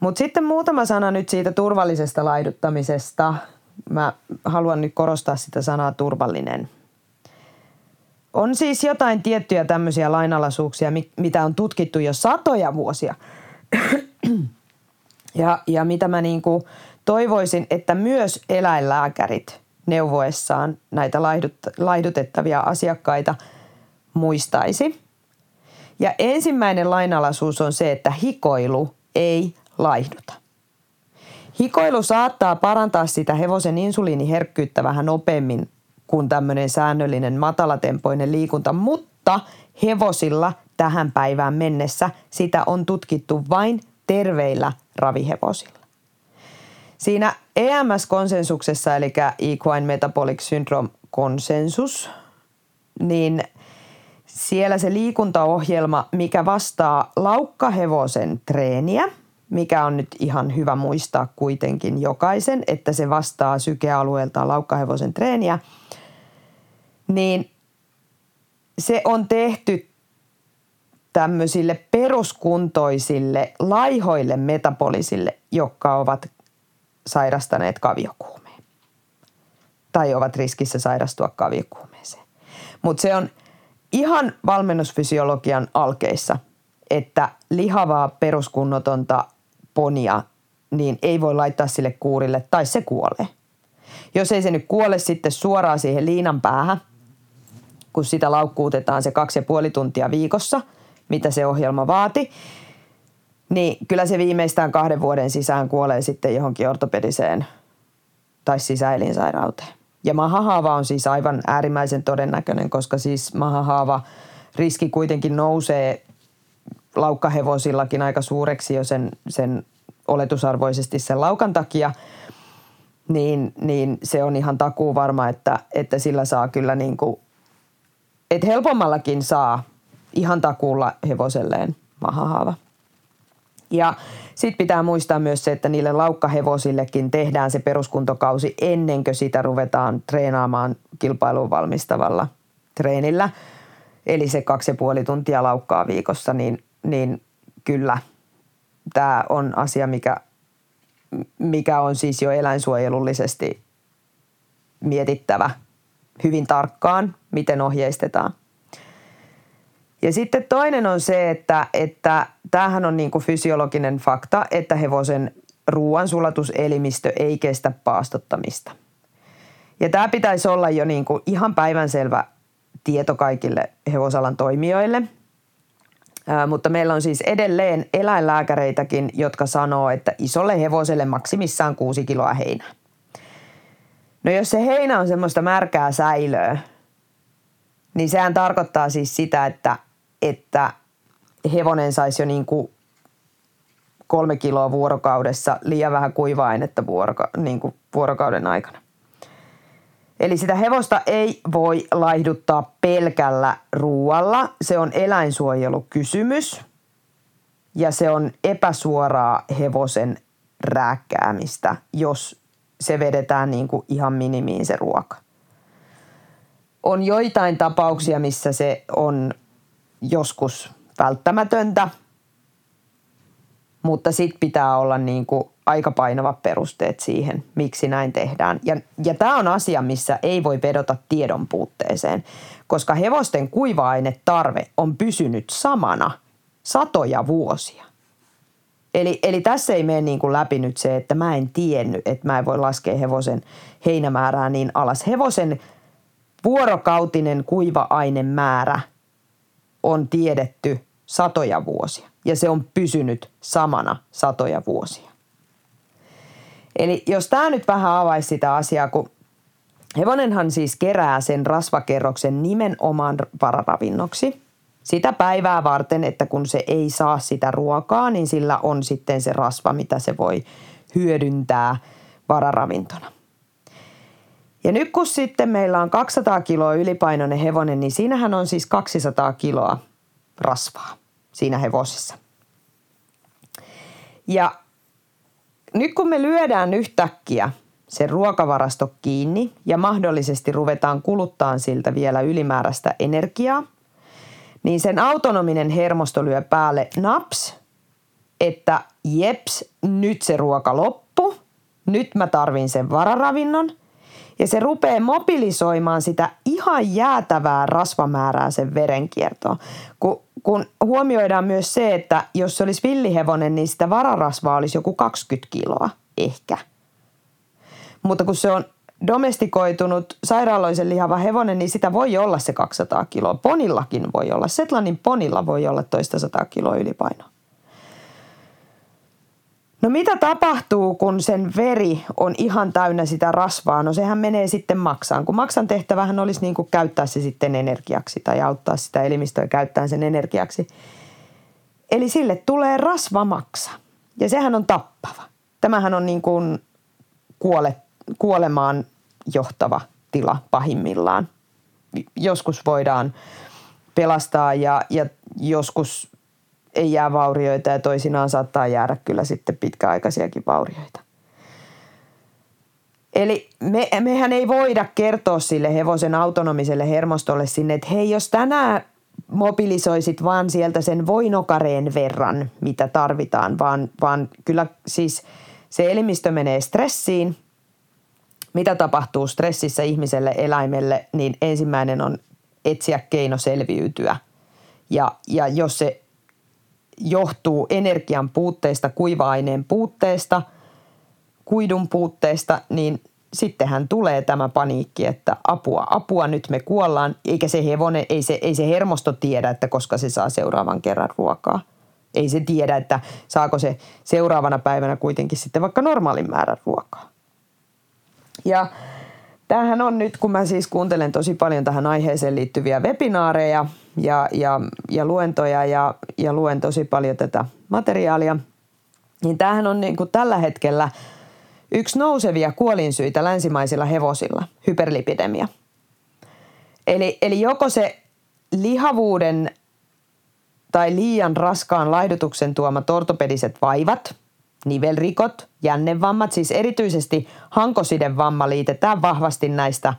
Mutta sitten muutama sana nyt siitä turvallisesta laiduttamisesta – mä haluan nyt korostaa sitä sanaa turvallinen. On siis jotain tiettyjä tämmöisiä lainalaisuuksia, mitä on tutkittu jo satoja vuosia. ja, ja mitä mä niin kuin toivoisin, että myös eläinlääkärit neuvoessaan näitä laihdut, laihdutettavia asiakkaita muistaisi. Ja ensimmäinen lainalaisuus on se, että hikoilu ei laihduta. Hikoilu saattaa parantaa sitä hevosen insuliiniherkkyyttä vähän nopeammin kuin tämmöinen säännöllinen matalatempoinen liikunta, mutta hevosilla tähän päivään mennessä sitä on tutkittu vain terveillä ravihevosilla. Siinä EMS-konsensuksessa, eli Equine Metabolic Syndrome konsensus, niin siellä se liikuntaohjelma, mikä vastaa laukkahevosen treeniä – mikä on nyt ihan hyvä muistaa kuitenkin jokaisen, että se vastaa sykealueeltaan laukkahevosen treeniä, niin se on tehty tämmöisille peruskuntoisille, laihoille metabolisille, jotka ovat sairastaneet kaviokuumeen tai ovat riskissä sairastua kaviokuumeeseen. Mutta se on ihan valmennusfysiologian alkeissa, että lihavaa peruskunnotonta ponia, niin ei voi laittaa sille kuurille tai se kuolee. Jos ei se nyt kuole sitten suoraan siihen liinan päähän, kun sitä laukkuutetaan se kaksi ja puoli tuntia viikossa, mitä se ohjelma vaati, niin kyllä se viimeistään kahden vuoden sisään kuolee sitten johonkin ortopediseen tai sisäelinsairauteen. Ja mahahaava on siis aivan äärimmäisen todennäköinen, koska siis mahahaava riski kuitenkin nousee laukkahevosillakin aika suureksi jo sen, sen oletusarvoisesti sen laukan takia, niin, niin se on ihan takuu varma, että, että sillä saa kyllä niin kuin, että helpommallakin saa ihan takuulla hevoselleen mahahaava. Ja sitten pitää muistaa myös se, että niille laukkahevosillekin tehdään se peruskuntokausi ennen kuin sitä ruvetaan treenaamaan kilpailuun valmistavalla treenillä. Eli se kaksi ja puoli tuntia laukkaa viikossa, niin, niin kyllä tämä on asia, mikä, mikä on siis jo eläinsuojelullisesti mietittävä hyvin tarkkaan, miten ohjeistetaan. Ja sitten toinen on se, että, että tämähän on niin kuin fysiologinen fakta, että hevosen ruoansulatuselimistö ei kestä paastottamista. Ja tämä pitäisi olla jo niin kuin ihan päivänselvä tieto kaikille hevosalan toimijoille. Mutta meillä on siis edelleen eläinlääkäreitäkin, jotka sanoo, että isolle hevoselle maksimissaan 6 kiloa heinää. No jos se heinä on semmoista märkää säilöä, niin sehän tarkoittaa siis sitä, että että hevonen saisi jo niin kuin kolme kiloa vuorokaudessa liian vähän kuiva-ainetta vuoroka- niin kuin vuorokauden aikana. Eli sitä hevosta ei voi laihduttaa pelkällä ruualla. Se on eläinsuojelukysymys ja se on epäsuoraa hevosen rääkkäämistä, jos se vedetään niin kuin ihan minimiin se ruoka. On joitain tapauksia, missä se on joskus välttämätöntä, mutta sitten pitää olla niin kuin aika painavat perusteet siihen, miksi näin tehdään. Ja, ja tämä on asia, missä ei voi vedota tiedon puutteeseen, koska hevosten kuiva-ainetarve on pysynyt samana satoja vuosia. Eli, eli tässä ei mene niin kuin läpi nyt se, että mä en tiennyt, että mä en voi laskea hevosen heinämäärää niin alas. Hevosen vuorokautinen kuiva-ainemäärä on tiedetty satoja vuosia ja se on pysynyt samana satoja vuosia. Eli jos tämä nyt vähän avaisi sitä asiaa, kun hevonenhan siis kerää sen rasvakerroksen nimenomaan vararavinnoksi. Sitä päivää varten, että kun se ei saa sitä ruokaa, niin sillä on sitten se rasva, mitä se voi hyödyntää vararavintona. Ja nyt kun sitten meillä on 200 kiloa ylipainoinen hevonen, niin siinähän on siis 200 kiloa rasvaa siinä hevosessa. Ja nyt kun me lyödään yhtäkkiä se ruokavarasto kiinni ja mahdollisesti ruvetaan kuluttaa siltä vielä ylimääräistä energiaa, niin sen autonominen hermosto lyö päälle naps, että jeps, nyt se ruoka loppu, nyt mä tarvin sen vararavinnon – ja se rupeaa mobilisoimaan sitä ihan jäätävää rasvamäärää sen verenkiertoon. Kun, kun huomioidaan myös se, että jos se olisi villihevonen, niin sitä vararasvaa olisi joku 20 kiloa ehkä. Mutta kun se on domestikoitunut sairaaloisen lihava hevonen, niin sitä voi olla se 200 kiloa. Ponillakin voi olla. Setlanin ponilla voi olla toista sataa kiloa ylipainoa. No mitä tapahtuu, kun sen veri on ihan täynnä sitä rasvaa? No sehän menee sitten maksaan. Kun maksan tehtävähän olisi niin kuin käyttää se sitten energiaksi tai auttaa sitä elimistöä käyttää sen energiaksi. Eli sille tulee rasvamaksa ja sehän on tappava. Tämähän on niin kuin kuole, kuolemaan johtava tila pahimmillaan. Joskus voidaan pelastaa ja, ja joskus ei jää vaurioita ja toisinaan saattaa jäädä kyllä sitten pitkäaikaisiakin vaurioita. Eli me, mehän ei voida kertoa sille hevosen autonomiselle hermostolle sinne, että hei, jos tänään mobilisoisit vaan sieltä sen voinokareen verran, mitä tarvitaan, vaan, vaan kyllä siis se elimistö menee stressiin. Mitä tapahtuu stressissä ihmiselle, eläimelle, niin ensimmäinen on etsiä keino selviytyä. Ja, ja jos se johtuu energian puutteesta, kuiva-aineen puutteesta, kuidun puutteesta, niin sittenhän tulee tämä paniikki, että apua, apua, nyt me kuollaan, eikä se hevonen, ei se, ei se hermosto tiedä, että koska se saa seuraavan kerran ruokaa. Ei se tiedä, että saako se seuraavana päivänä kuitenkin sitten vaikka normaalin määrän ruokaa. Ja tämähän on nyt, kun mä siis kuuntelen tosi paljon tähän aiheeseen liittyviä webinaareja ja, ja, ja luentoja ja, ja luen tosi paljon tätä materiaalia, niin tämähän on niin kuin tällä hetkellä yksi nousevia kuolinsyitä länsimaisilla hevosilla, hyperlipidemia. Eli, eli joko se lihavuuden tai liian raskaan laihdutuksen tuomat ortopediset vaivat, nivelrikot, jännevammat, siis erityisesti hankosidevamma liitetään vahvasti näistä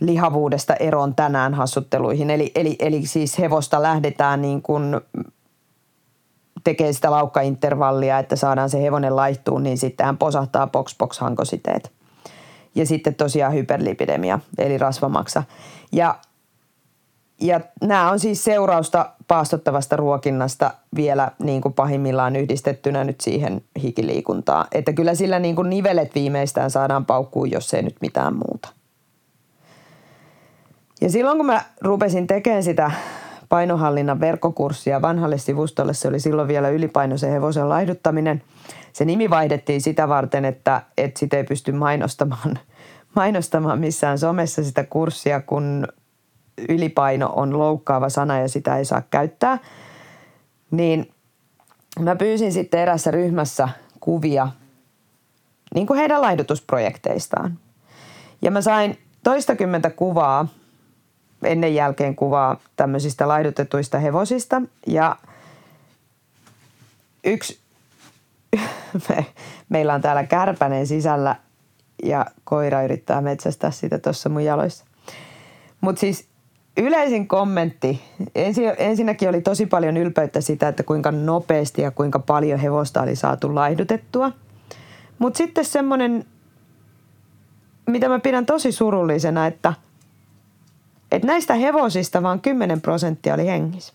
lihavuudesta eroon tänään hassutteluihin. Eli, eli, eli siis hevosta lähdetään niin kuin tekee sitä laukkaintervallia, että saadaan se hevonen laihtuun, niin sitten hän posahtaa box box hankositeet. Ja sitten tosiaan hyperlipidemia, eli rasvamaksa. Ja, ja nämä on siis seurausta paastottavasta ruokinnasta vielä niin kuin pahimmillaan yhdistettynä nyt siihen hikiliikuntaan. Että kyllä sillä niin kuin nivelet viimeistään saadaan paukkuun, jos ei nyt mitään muuta. Ja silloin kun mä rupesin tekemään sitä painohallinnan verkkokurssia vanhalle sivustolle, se oli silloin vielä ylipainoisen hevosen laihduttaminen. Se nimi vaihdettiin sitä varten, että, että sitä ei pysty mainostamaan, mainostamaan missään somessa sitä kurssia, kun ylipaino on loukkaava sana ja sitä ei saa käyttää. Niin mä pyysin sitten erässä ryhmässä kuvia niin kuin heidän laihdutusprojekteistaan. Ja mä sain toistakymmentä kuvaa ennen jälkeen kuvaa tämmöisistä laidutetuista hevosista. Ja yksi, me, meillä on täällä kärpänen sisällä ja koira yrittää metsästää sitä tuossa mun jaloissa. Mutta siis yleisin kommentti, ensi, ensinnäkin oli tosi paljon ylpeyttä sitä, että kuinka nopeasti ja kuinka paljon hevosta oli saatu laihdutettua. Mutta sitten semmoinen, mitä mä pidän tosi surullisena, että – että näistä hevosista vain 10 prosenttia oli hengissä.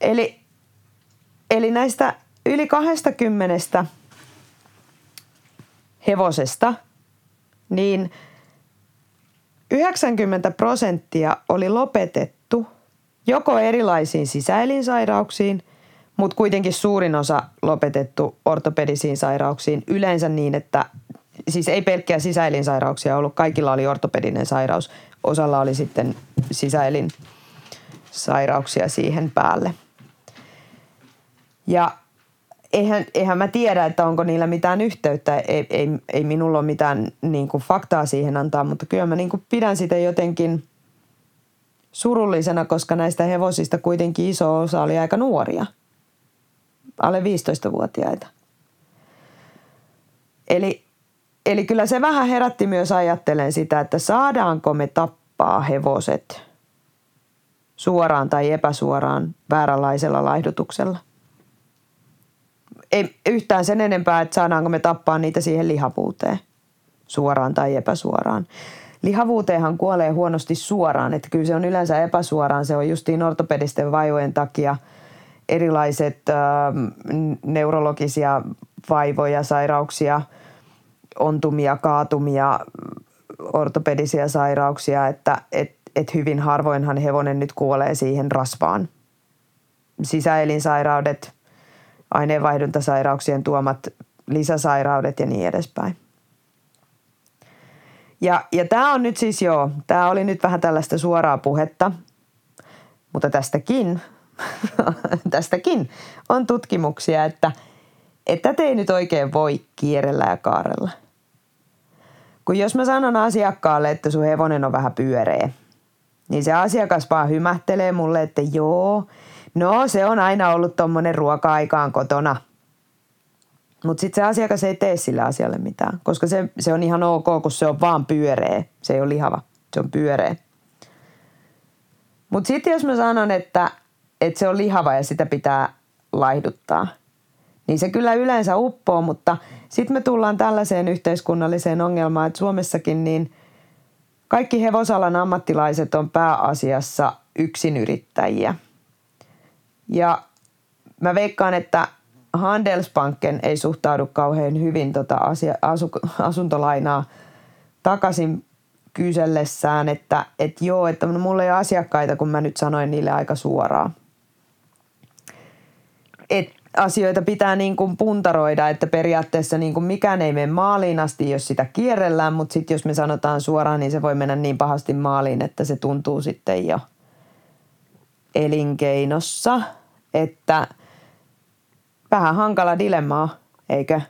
Eli, eli näistä yli 20 hevosesta, niin 90 prosenttia oli lopetettu joko erilaisiin sisäelinsairauksiin, mutta kuitenkin suurin osa lopetettu ortopedisiin sairauksiin yleensä niin, että siis ei pelkkiä sisäelinsairauksia ollut, kaikilla oli ortopedinen sairaus, osalla oli sitten sisäelin sairauksia siihen päälle. Ja eihän, eihän mä tiedä, että onko niillä mitään yhteyttä. Ei, ei, ei minulla ole mitään niin kuin faktaa siihen antaa, mutta kyllä mä niin kuin pidän sitä jotenkin surullisena, koska näistä hevosista kuitenkin iso osa oli aika nuoria. Alle 15-vuotiaita. Eli Eli kyllä se vähän herätti myös ajattelen sitä, että saadaanko me tappaa hevoset suoraan tai epäsuoraan vääränlaisella laihdutuksella. Ei yhtään sen enempää, että saadaanko me tappaa niitä siihen lihavuuteen suoraan tai epäsuoraan. Lihavuuteenhan kuolee huonosti suoraan, että kyllä se on yleensä epäsuoraan. Se on justiin ortopedisten vaivojen takia erilaiset äh, neurologisia vaivoja, sairauksia – ontumia, kaatumia, ortopedisia sairauksia, että et, et hyvin harvoinhan hevonen nyt kuolee siihen rasvaan. Sisäelinsairaudet, aineenvaihduntasairauksien tuomat lisäsairaudet ja niin edespäin. Ja, ja tämä on nyt siis joo, tämä oli nyt vähän tällaista suoraa puhetta, mutta tästäkin, tästäkin on tutkimuksia, että, että te ei nyt oikein voi kierrellä ja kaarella – kun jos mä sanon asiakkaalle, että sun hevonen on vähän pyöreä, niin se asiakas vaan hymähtelee mulle, että joo, no se on aina ollut tommonen ruoka-aikaan kotona. Mutta sitten se asiakas ei tee sille asialle mitään, koska se, se on ihan ok, kun se on vaan pyöreä. Se ei ole lihava, se on pyöreä. Mutta sitten jos mä sanon, että, että se on lihava ja sitä pitää laihduttaa, niin se kyllä yleensä uppoo, mutta – sitten me tullaan tällaiseen yhteiskunnalliseen ongelmaan, että Suomessakin niin kaikki hevosalan ammattilaiset on pääasiassa yksinyrittäjiä. Ja mä veikkaan, että Handelsbanken ei suhtaudu kauhean hyvin tota asia, asu, asuntolainaa takaisin kysellessään, että, että joo, että mulla ei ole asiakkaita, kun mä nyt sanoin niille aika suoraan. Et asioita pitää niin kuin puntaroida, että periaatteessa niin kuin mikään ei mene maaliin asti, jos sitä kierrellään, mutta sitten jos me sanotaan suoraan, niin se voi mennä niin pahasti maaliin, että se tuntuu sitten jo elinkeinossa, että vähän hankala dilemmaa, eikö?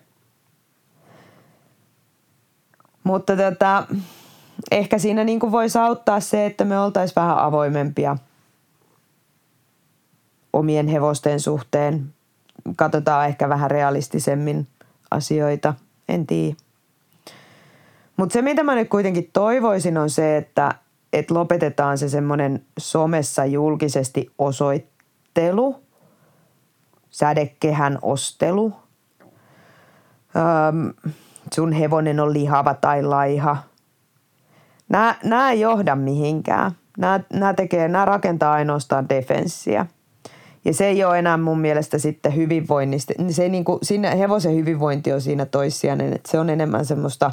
Mutta tota, ehkä siinä niin kuin voisi auttaa se, että me oltaisiin vähän avoimempia omien hevosten suhteen. Katsotaan ehkä vähän realistisemmin asioita, en tiedä. Mutta se, mitä mä nyt kuitenkin toivoisin, on se, että, että lopetetaan se semmoinen somessa julkisesti osoittelu, sädekehän ostelu. Öm, sun hevonen on lihava tai laiha. Nämä, ei johda mihinkään. Nämä, tekee, nämä rakentaa ainoastaan defenssiä. Ja se ei ole enää mun mielestä sitten hyvinvoinnista. Se ei niin kuin, siinä hevosen hyvinvointi on siinä toissijainen, että se on enemmän semmoista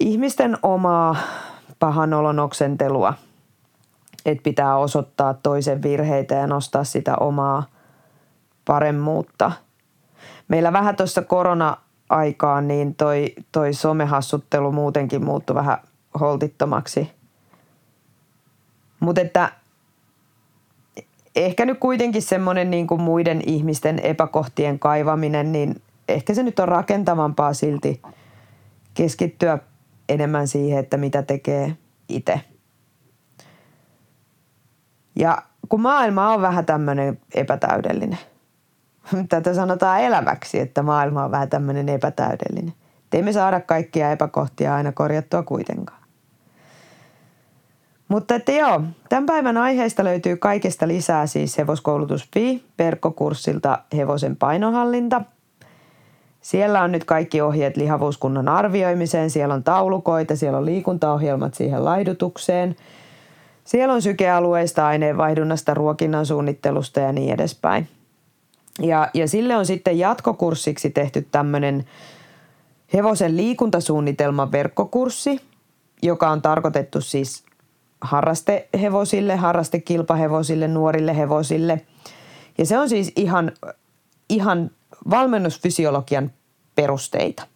ihmisten omaa pahan olon oksentelua. Että pitää osoittaa toisen virheitä ja nostaa sitä omaa paremmuutta. Meillä vähän tuossa korona-aikaan niin toi, toi somehassuttelu muutenkin muuttui vähän holtittomaksi. Mutta että ehkä nyt kuitenkin semmoinen niin kuin muiden ihmisten epäkohtien kaivaminen, niin ehkä se nyt on rakentavampaa silti keskittyä enemmän siihen, että mitä tekee itse. Ja kun maailma on vähän tämmöinen epätäydellinen, tätä sanotaan eläväksi, että maailma on vähän tämmöinen epätäydellinen. Teemme saada kaikkia epäkohtia aina korjattua kuitenkaan. Mutta että joo, tämän päivän aiheesta löytyy kaikesta lisää siis hevoskoulutus.fi verkkokurssilta hevosen painohallinta. Siellä on nyt kaikki ohjeet lihavuuskunnan arvioimiseen, siellä on taulukoita, siellä on liikuntaohjelmat siihen laidutukseen. Siellä on sykealueista, aineenvaihdunnasta, ruokinnan suunnittelusta ja niin edespäin. Ja, ja sille on sitten jatkokurssiksi tehty tämmöinen hevosen liikuntasuunnitelman verkkokurssi, joka on tarkoitettu siis harrastehevosille, harrastekilpahevosille, nuorille hevosille. Ja se on siis ihan, ihan valmennusfysiologian perusteita.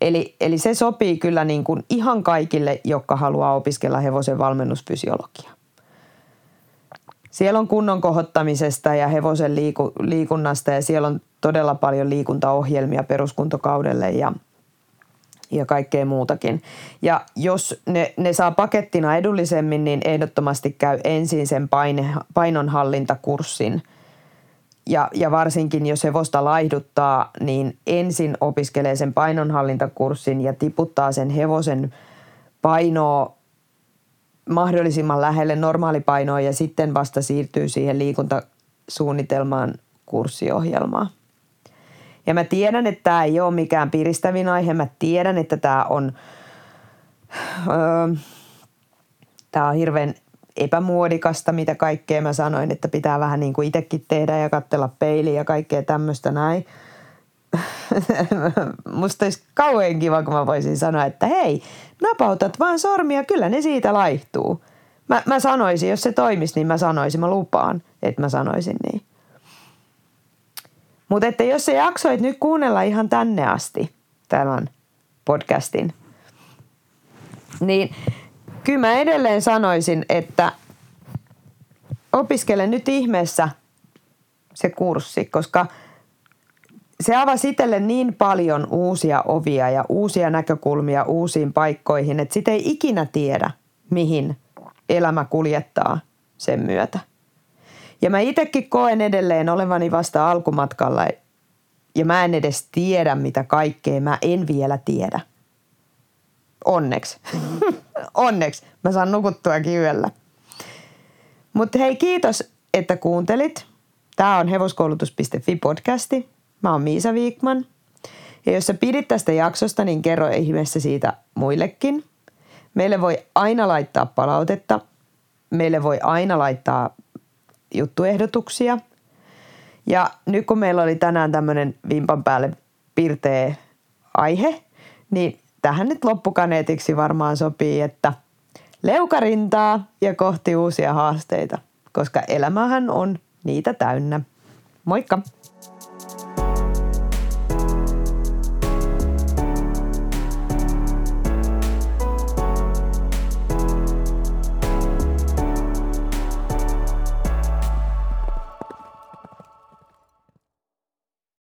Eli, eli se sopii kyllä niin kuin ihan kaikille, jotka haluaa opiskella hevosen valmennusfysiologiaa. Siellä on kunnon kohottamisesta ja hevosen liiku, liikunnasta ja siellä on todella paljon liikuntaohjelmia peruskuntokaudelle ja – ja kaikkea muutakin. Ja jos ne, ne saa pakettina edullisemmin, niin ehdottomasti käy ensin sen paine, painonhallintakurssin. Ja, ja varsinkin jos hevosta laihduttaa, niin ensin opiskelee sen painonhallintakurssin ja tiputtaa sen hevosen painoa mahdollisimman lähelle normaalipainoa ja sitten vasta siirtyy siihen liikuntasuunnitelmaan kurssiohjelmaan. Ja mä tiedän, että tämä ei ole mikään piristävin aihe. Mä tiedän, että tämä on, öö, tää on hirveän epämuodikasta, mitä kaikkea mä sanoin, että pitää vähän niin kuin itsekin tehdä ja katsella peiliä ja kaikkea tämmöistä näin. Musta olisi kauhean kiva, kun mä voisin sanoa, että hei, napautat vaan sormia, kyllä ne siitä laihtuu. Mä, mä sanoisin, jos se toimisi, niin mä sanoisin, mä lupaan, että mä sanoisin niin. Mutta että jos sä jaksoit nyt kuunnella ihan tänne asti tämän podcastin, niin kyllä mä edelleen sanoisin, että opiskele nyt ihmeessä se kurssi, koska se avasi itselle niin paljon uusia ovia ja uusia näkökulmia uusiin paikkoihin, että sitä ei ikinä tiedä, mihin elämä kuljettaa sen myötä. Ja mä itsekin koen edelleen olevani vasta alkumatkalla ja mä en edes tiedä, mitä kaikkea mä en vielä tiedä. Onneksi. Onneksi. Mä saan nukuttua yöllä. Mutta hei, kiitos, että kuuntelit. Tämä on hevoskoulutus.fi podcasti. Mä oon Miisa Viikman. Ja jos sä pidit tästä jaksosta, niin kerro ihmeessä siitä muillekin. Meille voi aina laittaa palautetta. Meille voi aina laittaa juttuehdotuksia. Ja nyt kun meillä oli tänään tämmöinen vimpan päälle pirteä aihe, niin tähän nyt loppukaneetiksi varmaan sopii, että leukarintaa ja kohti uusia haasteita, koska elämähän on niitä täynnä. Moikka!